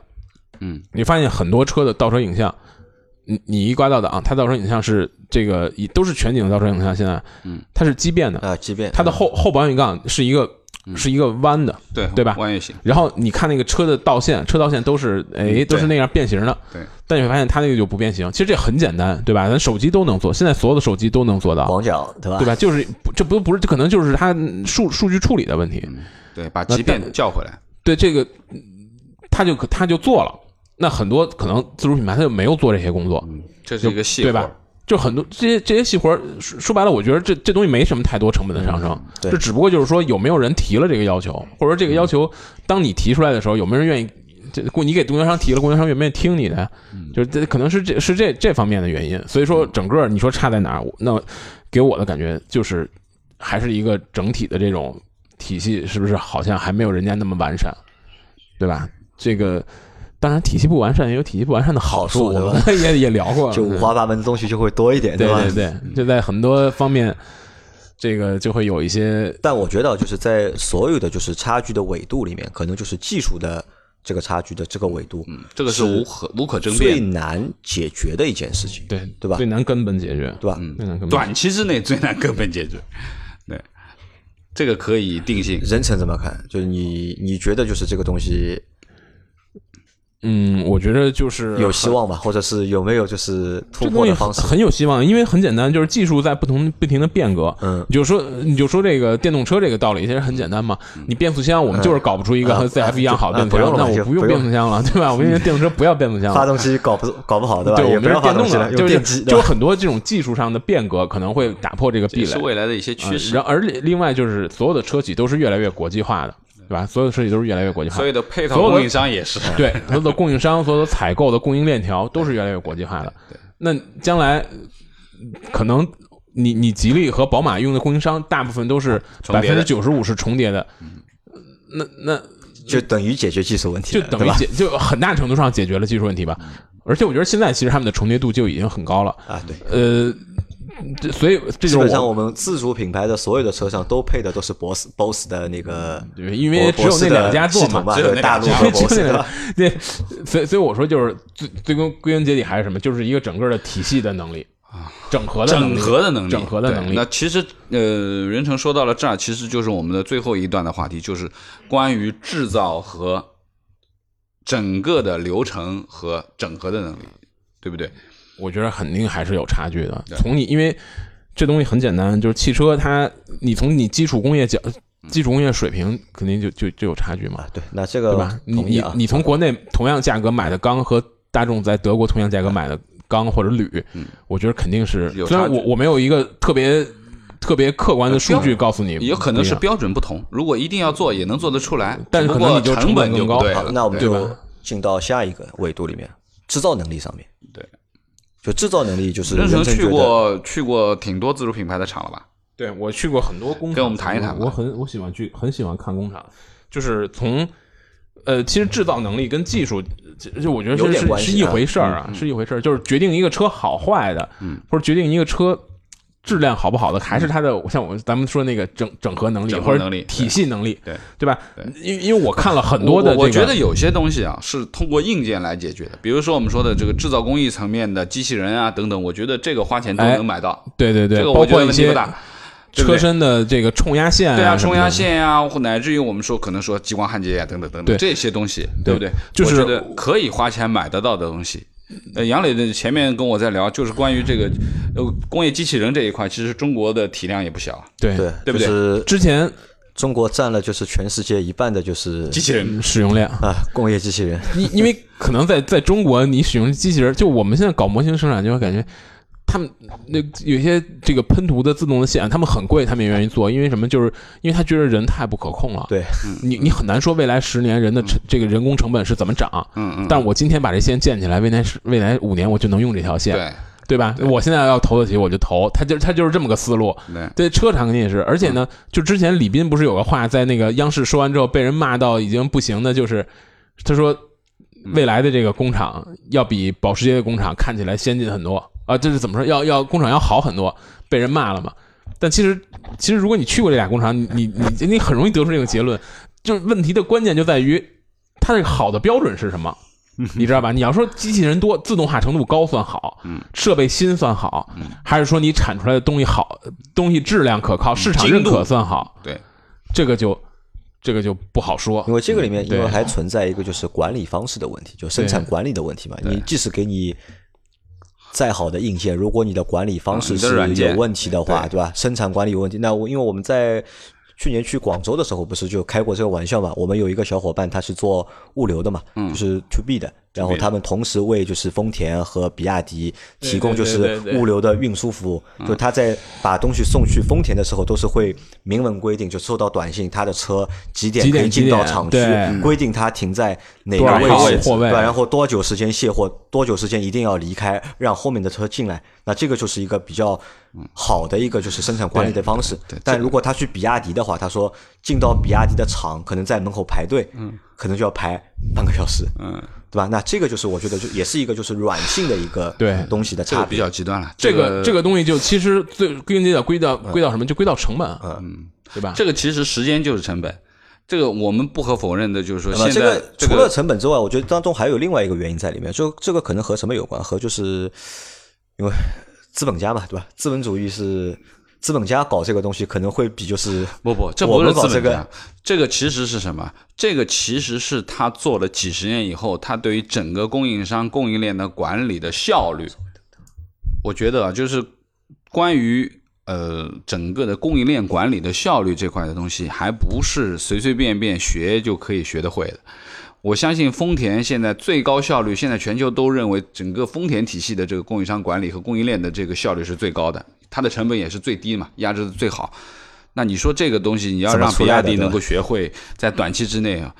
嗯，你发现很多车的倒车影像，你你一刮到档，它倒车影像是这个以都是全景的倒车影像，现在，嗯，它是畸变的，啊，畸变它的后后保险杠是一个是一个弯的，对对吧弯月形，然后你看那个车的道线，车道线都是哎都是那样变形的，对。但你会发现它那个就不变形，其实这很简单，对吧？咱手机都能做，现在所有的手机都能做到，广角对吧？对吧？就是这不不是，这可能就是它数数据处理的问题。对，把那畸变叫回来。对这个，嗯他就他就做了。那很多可能自主品牌他就没有做这些工作，这是一个细对吧？就很多这些这些细活儿说说白了，我觉得这这东西没什么太多成本的上升，对这只不过就是说有没有人提了这个要求，或者说这个要求当你提出来的时候，有没有人愿意？这你给供应商提了，供应商愿不愿意听你的呀？就是这可能是这是这这方面的原因。所以说，整个你说差在哪儿？那给我的感觉就是还是一个整体的这种体系，是不是好像还没有人家那么完善，对吧？这个当然体系不完善也有体系不完善的好处，我们也也聊过，就五花八门的东西就会多一点，对吧？对对，就在很多方面，这个就会有一些但我觉得就是在所有的就是差距的纬度里面，可能就是技术的这个差距的这个纬度，嗯，这个是无可无可争最辩最。难解决的一件事情，对对吧最难根本解决，对吧？最难根本短期之内最难根本解决。对，这个可以定性。任晨怎么看？就是你你觉得就是这个东西嗯，我觉得就是有希望吧，或者是有没有就是突这东西很破的方式？很有希望，因为很简单，就是技术在不同不停的变革。嗯你就说你就说这个电动车这个道理，其实很简单嘛。你变速箱，我们就是搞不出一个和嗯 ZF 一样好的啊变速箱，那我不用变速箱了，对吧？我跟你说，电动车不要变速箱了，发动机搞不搞不好，对吧？对，我们是电动的，就是用电机，就？很多这种技术上的变革可能会打破这个壁垒是。未来的一些趋呃势然。而另外就是所有的车企都是越来越国际化的，对吧？所有的设计都是越来越国际化所。有的配套所有供应商也是。对，所有的供应商、所有的采购的供应链条都是越来越国际化的。那将来呃可能你你吉利和宝马用的供应商大部分都是百分重叠的之九十五是重叠的，那那就等于解决技术问题了，就等？于解就很大程度上解决了技术问题吧。而且我觉得现在其实他们的重叠度就已经很高了。啊，对。呃，这所以这就是基本上我我们自主品牌的所有的车上都配的都是 BOSS BOSS 的那个，对因为只有那两家做嘛，只有那大陆和 BOSS 那个对？对，所以所以我说就是最最终归根结底还是什么，就是一个整个的体系的能力整合的能整力合的能力，整合的能力那其实呃，任成说到了这儿，其实就是我们的最后一段的话题，就是关于制造和整个的流程和整合的能力，对不对？我觉得肯定还是有差距的。从你因为这东西很简单，就是汽车它，你从你基础工业角基础工业水平肯定就就就有差距嘛，对，那这个对吧？你你。你从国内同样价格买的钢和大众在德国同样价格买的钢或者铝，我觉得肯定是有差距虽然我我没有一个特别特别客观的数据告诉你，有可能是标准不同，如果一定要做，也能做得出来，但是可能你就成成本更高。那我们就对吧进到下一个维度里面，制造能力上面。对，就制造能力就是任成去过去过挺多自主品牌的厂了吧？对我去过很多工厂，跟我们谈一谈我很我喜欢去，很喜欢看工厂，就是从呃，其实制造能力跟技术，就就我觉得是是点关系啊是一回事儿啊，是一回事儿，就是决定一个车好坏的，或者决定一个车质量好不好的，还是它的像我咱们说那个整整合能力或者整合能力体系能力，对对吧对？因因为我看了很多的这个，我我觉得有些东西啊是通过硬件来解决的，比如说我们说的这个制造工艺层面的机器人啊等等，我觉得这个花钱都哎能买到，对对对，这个我觉包括一些得问题不大。对对车身的这个冲压线啊，对啊，冲压线呀、或乃至于我们说可能说激光焊接呀、等等等对等这些东西，对对不对？就是可以花钱买得到的东西。呃，杨磊的前面跟我在聊，就是关于这个呃工业机器人这一块，其实中国的体量也不小，对对，对不对就是之前中国占了就是全世界一半的就是机器人使用量，啊工业机器人。因因为可能在在中国，你使用机器人，就我们现在搞模型生产，就会感觉他们那有些这个喷涂的自动的线，他们很贵，他们也愿意做，因为什么？就是因为他觉得人太不可控了。对，你你很难说未来十年人的成这个人工成本是怎么涨。嗯嗯，但是我今天把这线建起来，未来十未来五年我就能用这条线，对对吧？我现在要投得起我就投，他就他就是这么个思路。对对，车厂肯定也是，而且呢，就之前李斌不是有个话在那个央视说完之后被人骂到已经不行的，就是他说未来的这个工厂要比保时捷的工厂看起来先进很多啊，就是怎么说？要要工厂要好很多，被人骂了嘛。但其实其实如果你去过这俩工厂，你你你你很容易得出这个结论，就是问题的关键就在于它这个好的标准是什么。你知道吧？你要说机器人多、自动化程度高算好，嗯设备新算好，还是说你产出来的东西好，东西质量可靠、市场认可算好？对，这个就这个就不好说。因为这个里面，因对为还存在一个就是管理方式的问题，就生产管理的问题嘛。你即使给你再好的硬件，如果你的管理方式是有问题的话，对对吧？生产管理有问题，那我因为我们在去年去广州的时候，不是就开过这个玩笑嘛？我们有一个小伙伴，他是做物流的嘛，嗯就是 to B 的，然后他们同时为就是丰田和比亚迪提供就是物流的运输服务。就他在把东西送去丰田的时候，都是会明文规定，就收到短信，他的车几点可以进到厂区，规定他停在哪个位置，对，然后多久时间卸货，多久时间一定要离开，让后面的车进来。那这个就是一个比较好的一个就是生产管理的方式。但如果他去比亚迪的话，他说进到比亚迪的厂，可能在门口排队，可能就要排半个小时，嗯，对吧？那这个就是我觉得就也是一个就是软性的一个对东西的差别这个比。较极端了。这个个这个东西就其实最归结到归到归到什么？就归到成本，嗯，对吧？这个其实时间就是成本。这个我们不可否认的，就是说现在这个除了成本之外，我觉得当中还有另外一个原因在里面，就这个可能和什么有关？和就是因为资本家嘛，对吧？资本主义是资本家搞这个东西，可能会比就是不不，这不是资本家，这个其实是什么？这个其实是他做了几十年以后，他对于整个供应商供应链的管理的效率，我觉得啊，就是关于呃整个的供应链管理的效率这块的东西，还不是随随便便学就可以学得会的。我相信丰田现在最高效率，现在全球都认为整个丰田体系的这个供应商管理和供应链的这个效率是最高的，它的成本也是最低嘛，压制的最好。那你说这个东西，你要让比亚迪能够学会，在短期之内啊，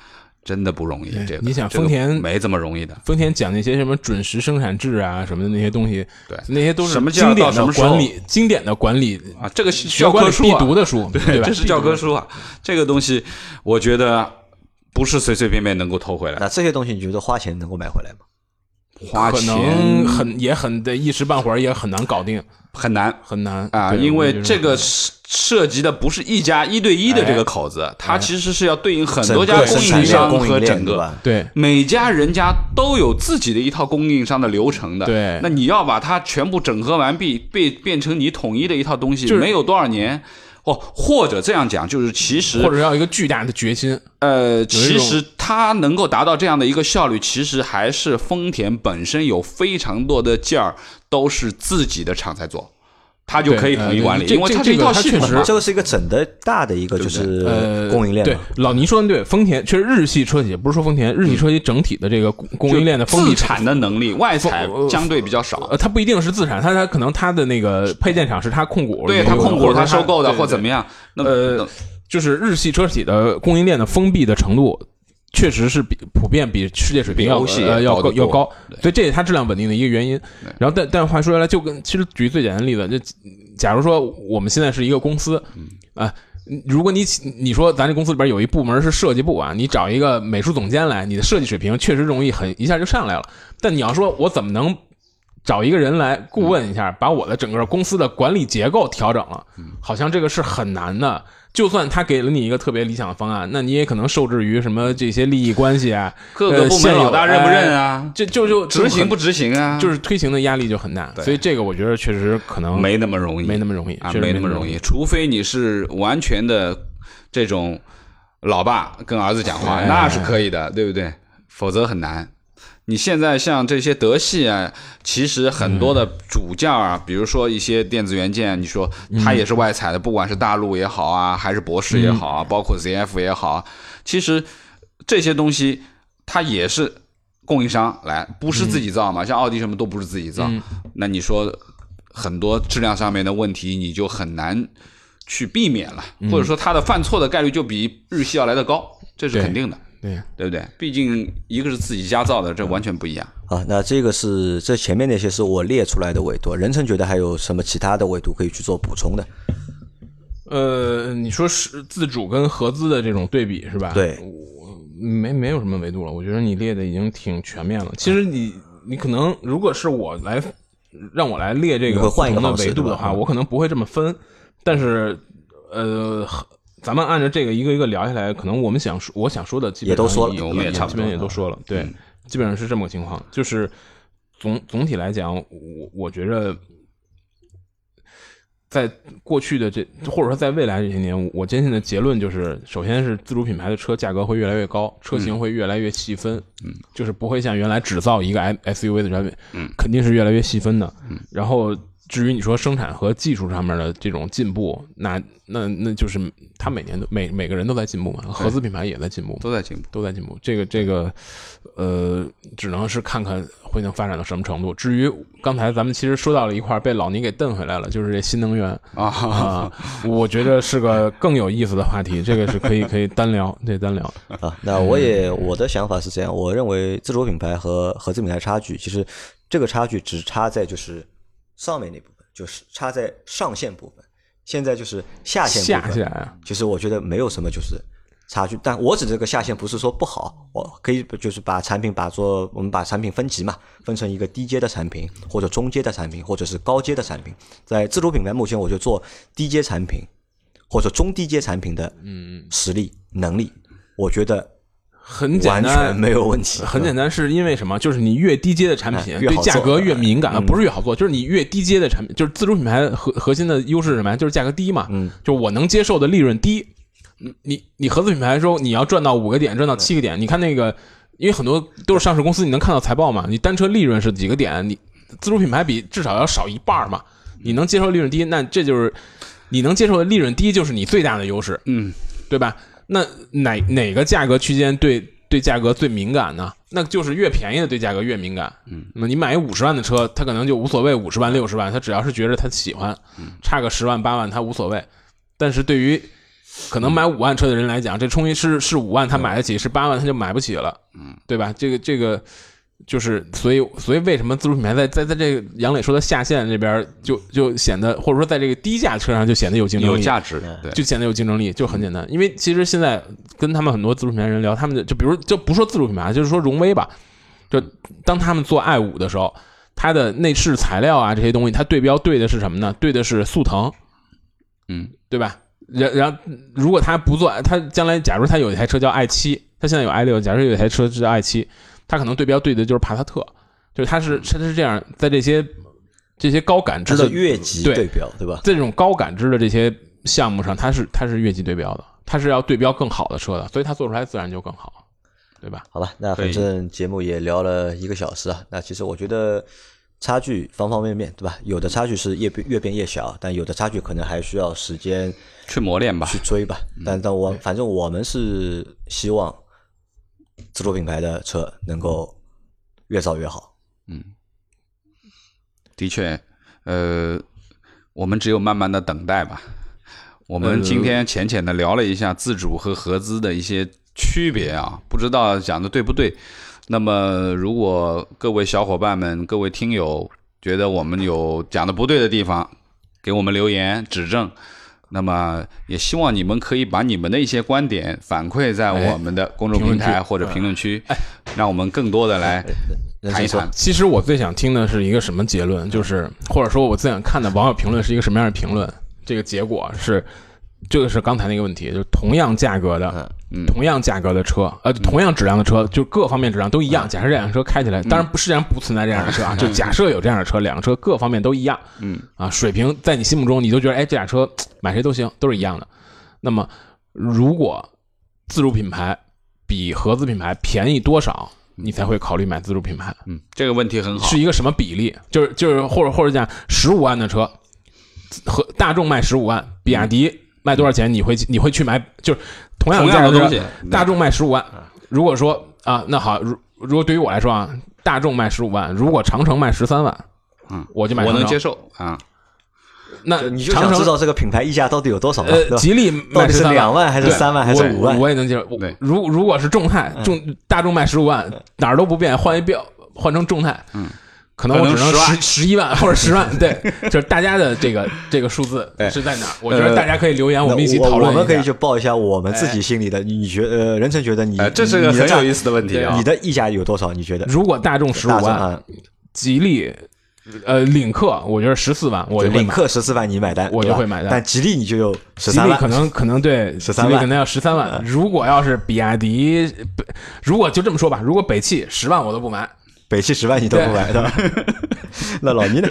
真的不容易。这个你想丰田没这么容易的。丰田讲那些什么准时生产制啊什么的那些东西，对那些都是什么叫经典的到什么管理，经典的管理啊，这个是教科书啊，读的书，对吧？这是教科书啊。这个东西，我觉得不是随随便便能够偷回来。的，那这些东西，你觉得花钱能够买回来吗？花钱？能很也很得一时半会儿也很难搞定，很难。很难。啊，因为这个涉涉及的不是一家一对一的这个口子，它其实是要对应很多家供应商和整个。对每家人家都有自己的一套供应商的流程的，对。那你要把它全部整合完毕，变变成你统一的一套东西，就是没有多少年，哦，或者这样讲，就是其实或者要一个巨大的决心，呃，其实它能够达到这样的一个效率，其实还是丰田本身有非常多的件儿都是自己的厂在做，它就可以统一管理，因为它是一这这个套系统嘛它确实。这个是一个整的大的一个就是呃，供应链对。，老倪说的对，丰田确实日系车企不是说丰田，日系车企整体的这个供供应链的封闭自产的能力，外采呃相对比较少。呃，它不一定是自产，它它可能它的那个配件厂是它控股，对它控股，它它收购的或怎么样，那呃就是日系车企的供应链的封闭的程度，确实是比普遍比世界水平要呃要高要高，对所以这也是它质量稳定的一个原因。然后但但话说回来，就跟其实举最简单的例子，就假如说我们现在是一个公司，嗯啊。如果你你说咱这公司里边有一部门是设计部啊，你找一个美术总监来，你的设计水平确实容易很一下就上来了。但你要说我怎么能找一个人来顾问一下，把我的整个公司的管理结构调整了，好像这个是很难的。就算他给了你一个特别理想的方案，那你也可能受制于什么这些利益关系啊，各个部门老大认不认啊？这就就执行不执行啊？就是推行的压力就很大，所以这个我觉得确实可能没那么容易，没那么容易啊，没那么容易。除非你是完全的这种老爸跟儿子讲话，那是可以的，对不对？否则很难。你现在像这些德系啊，其实很多的主件啊，比如说一些电子元件，你说它也是外采的，不管是大陆也好啊，还是博士也好啊，包括 ZF 也好，其实这些东西它也是供应商来，不是自己造嘛，像奥迪什么都不是自己造，那你说很多质量上面的问题，你就很难去避免了，或者说它的犯错的概率就比日系要来的高，这是肯定的。对对不对？毕竟一个是自己家造的，这完全不一样。啊，那这个是这前面那些是我列出来的维度。任成觉得还有什么其他的维度可以去做补充的？呃，你说是自主跟合资的这种对比是吧？对，没没有什么维度了。我觉得你列的已经挺全面了。其实你你可能如果是我来让我来列这个换一个维度的话，我可能不会这么分。但是呃。咱们按照这个一个一个聊下来，可能我们想说，我想说的基本也都说了，我们也差不多也都说了，对，基本上是这么个情况。就是总总体来讲，我我觉着，在过去的这或者说在未来这些年，我坚信的结论就是，首先是自主品牌的车价格会越来越高，车型会越来越细分，嗯，就是不会像原来只造一个 S U V 的产品，嗯，肯定是越来越细分的，嗯，然后。至于你说生产和技术上面的这种进步，那那那就是他每年都每每个人都在进步嘛，合资品牌也在进步，都在进步，都在进步。这个这个，呃，只能是看看会能发展到什么程度。至于刚才咱们其实说到了一块被老倪给瞪回来了，就是这新能源啊，我觉得是个更有意思的话题，这个是可以可以单聊，这单聊啊。那我也我的想法是这样，我认为自主品牌和合资品牌差距，其实这个差距只差在就是。上面那部分就是插在上线部分，现在就是下线部分。其实我觉得没有什么就是差距，但我指这个下线不是说不好，我可以就是把产品把做我们把产品分级嘛，分成一个低阶的产品或者中阶的产品或者是高阶的产品。在自主品牌目前，我就做低阶产品或者中低阶产品的嗯实力能力，我觉得。很简单，没有问题。很简单，是因为什么？就是你越低阶的产品，对价格越敏感，不是越好做，就是你越低阶的产品，就是自主品牌核核心的优势是什么呀？就是价格低嘛。嗯，就我能接受的利润低。你你你合资品牌说你要赚到五个点，赚到七个点，你看那个，因为很多都是上市公司，你能看到财报嘛？你单车利润是几个点？你自主品牌比至少要少一半嘛？你能接受利润低，那这就是你能接受的利润低，就是你最大的优势。嗯，对吧？那哪哪个价格区间对对价格最敏感呢？那就是越便宜的对价格越敏感。嗯，那么你买一五十万的车，他可能就无所谓五十万六十万，他只要是觉得他喜欢，差个十万八万他无所谓。但是对于可能买五万车的人来讲，这充一是是五万他买得起，是八万他就买不起了。嗯，对吧？这个这个。就是，所以，所以为什么自主品牌在在在这个杨磊说的下线这边就就显得，或者说在这个低价车上就显得有竞争力、有价值，对，就显得有竞争力，就很简单。因为其实现在跟他们很多自主品牌人聊，他们就就比如就不说自主品牌，就是说荣威吧，就当他们做 i 五的时候，它的内饰材料啊这些东西，它对标对的是什么呢？对的是速腾，嗯，对吧？然然后如果他不做，他将来假如他有一台车叫 i 七，他现在有 i 六，假如有一台车是 i 七。它可能对标对的就是帕萨特，就是它是它是这样，在这些这些高感知的越级对标，对吧？在这种高感知的这些项目上，它是它是越级对标的，它是要对标更好的车的，所以它做出来自然就更好，对吧？好吧，那反正节目也聊了一个小时啊，那其实我觉得差距方方面面，对吧？有的差距是越变越变越小，但有的差距可能还需要时间去磨练吧，去追吧。但但我反正我们是希望。自主品牌的车能够越造越好。嗯，的确，呃，我们只有慢慢的等待吧。我们今天浅浅的聊了一下自主和合资的一些区别啊，不知道讲的对不对。那么，如果各位小伙伴们、各位听友觉得我们有讲的不对的地方，给我们留言指正。那么也希望你们可以把你们的一些观点反馈在我们的公众平台或者评论区，让我们更多的来谈一谈。其实我最想听的是一个什么结论，就是或者说我最想看的网友评论是一个什么样的评论？这个结果是，这个是刚才那个问题，就是同样价格的，嗯同样价格的车，呃，同样质量的车，就各方面质量都一样。假设这辆车开起来，当然不世界上不存在这样的车啊，就假设有这样的车，两个车各方面都一样，嗯啊，水平在你心目中你都觉得，哎，这俩车买谁都行，都是一样的。那么，如果自主品牌比合资品牌便宜多少，你才会考虑买自主品牌？嗯，这个问题很好是。一个什么比例？就是就是或者或者讲十五万的车，和大众卖十五万，比亚迪卖多少钱？你会你会去买？就是同样同样价格的东西，大众卖十五万。如果说啊，那好，如如果对于我来说啊，大众卖十五万，如果长城卖十三万，嗯，我就买我能接。受啊。那你就长城想知道这个品牌溢价到底有多少呃，吉利卖十三两万还是对三万还是我五万？我也能接受。对如如果是众泰，众大众卖十五万，哪儿都不变，换一标换成众泰，嗯，可能我只能十十一万或者十万，对，就是大家的这个这个数字哎是在哪儿？我觉得大家可以留言，我们一起讨论。我们可以去报一下我们自己心里的，你觉呃，任晨觉得你哎，这是个很有意思的问题啊你。的溢价有多少？你觉得？如果大众十五万，吉利呃领克，我觉得十四万，我就领。克十四万你买单，我就会买单但吉利你就有十三万，吉利可能可能对十三万吉利可能要十三万。如果要是比亚迪，如果就这么说吧，如果北汽十万我都不买。北汽十万你都不买，对吧？那老倪呢？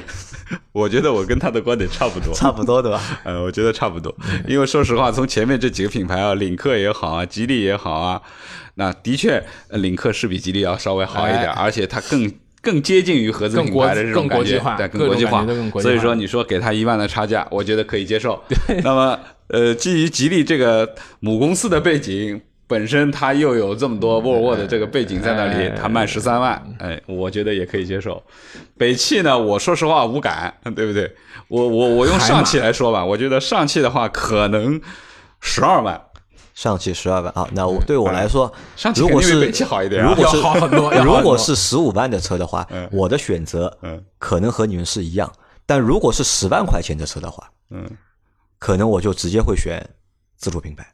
我觉得我跟他的观点 差不多。差不多，对吧？呃，我觉得差不多，因为说实话，从前面这几个品牌啊，领克也好啊，吉利也好啊，那的确，呃领克是比吉利要稍微好一点，哎而且它更更接近于合资品牌的这种感觉，国际化对，更国际化更。国际化所以说，你说给他一万的差价，我觉得可以接受。那么，呃，基于吉利这个母公司的背景。本身它又有这么多沃尔沃的这个背景在那里哎，它卖十三万，哎，我觉得也可以接受。北汽呢，我说实话无感，对不对？我我我用上汽来说吧，我觉得上汽的话可能十二万，上汽十二万啊，那我对我来说，上汽如果是北汽好一点啊如果是 好很多。如果是十五万的车的话嗯，我的选择嗯。可能和你们是一样，但如果是十万块钱的车的话，嗯，可能我就直接会选自主品牌，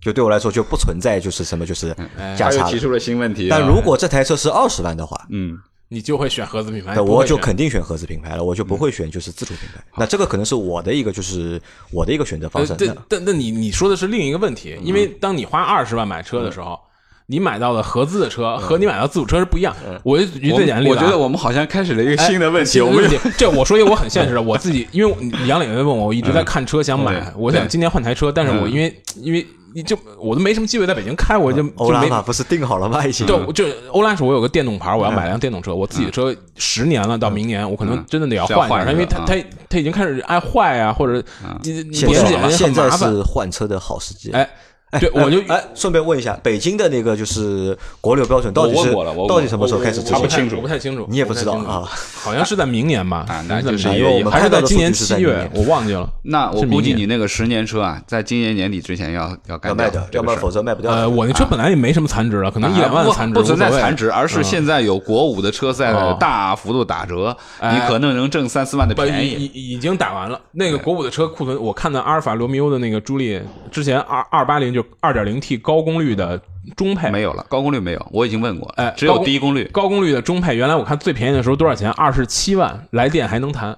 就对我来说就不存在就是什么就是哎价差提出了新问题啊。但如果这台车是二十万的话，嗯，你就会选合资品牌，那我就肯定选合资品牌了，我就不会选就是自主品牌。那这个可能是我的一个就是我的一个选择方式。，呃但那但但你你说的是另一个问题，因为当你花二十万买车的时候，你买到的合资的车和你买到自主车是不一样。我就举我最简单的例子啊，我觉得我们好像开始了一个哎新的问题，我这我说一个我很现实的，我自己因为杨磊在问我，我一直在看车想买嗯，我想今年换台车，但是我因为因为你就我都没什么机会在北京开，我就欧就没拉玛不是定好了吗？已经。就就欧拉是我有个电动牌，我要买辆电动车。我自己的车十年了，到明年我可能真的得要换一下，因为它它它已经开始爱坏啊，或者你你现年检在。是换车的好时机。哎，哎，对 我就哎，顺便问一下，北京的那个就是国六标准到底是到底什么时候开始执行他不？清楚我不太清楚，你也不知道啊？好像是在明年吧？啊那就是因为我们还是在今年七月，我忘记了。那我估计你那个十年车啊，在今年年底之前要要卖掉，要不然否则卖不掉。呃，我那车本来也没什么残值了，可能一两万的残值不不存在残值，而是现在有国五的车在哦大幅度打折，哎你可能能挣三四万的，便宜已。已经打完了。那个国五的车库存，我看到阿尔法罗密欧的那个朱莉，之前二二八零就二点零 T 高功率的中配，没有了，高功率没有，我已经问过，哎，只有低功率。高功率的中配，原来我看最便宜的时候多少钱？二十七万，来电还能谈。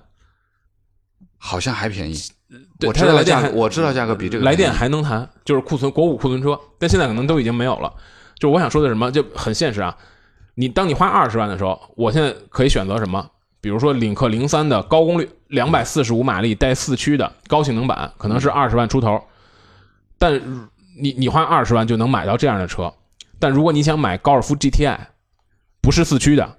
好像还便宜，对我知道价格，我知道价格比这个来电还能谈，就是库存国五库存车，但现在可能都已经没有了。就我想说的什么，就很现实啊。你当你花二十万的时候，我现在可以选择什么？比如说领克零三的高功率，两百四十五马力带四驱的高性能版，可能是二十万出头。但你你花二十万就能买到这样的车，但如果你想买高尔夫 GTI，不是四驱的，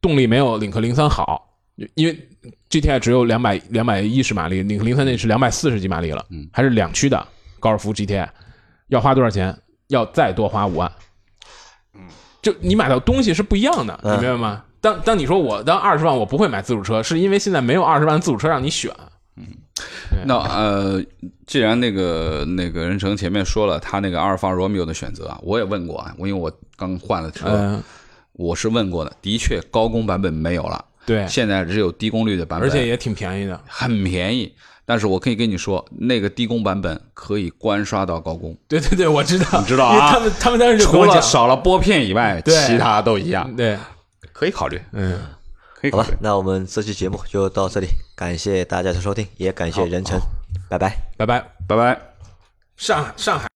动力没有领克零三好，因为 GTI 只有两百两百一十马力，领克零三那是两百四十几马力了，还是两驱的高尔夫 GTI，要花多少钱？要再多花五万。就你买到东西是不一样的，你明白吗？当当你说我当二十万我不会买自主车，是因为现在没有二十万自主车让你选。那呃，既然那个那个任成前面说了他那个阿尔法罗密欧的选择啊，我也问过啊，我因为我刚换了车，嗯，我是问过的，的确高功版本没有了，对，现在只有低功率的版本，而且也挺便宜的。很便宜。但是我可以跟你说，那个低功版本可以关刷到高功，对对对，我知道，你知道啊因为他们他们当时就除了，少了拨片以外，对其他都一样。对，可以考虑，嗯，可以考虑。，好吧那我们这期节目就到这里，感谢大家的收听，也感谢任晨，拜拜。拜拜。拜拜。上上海。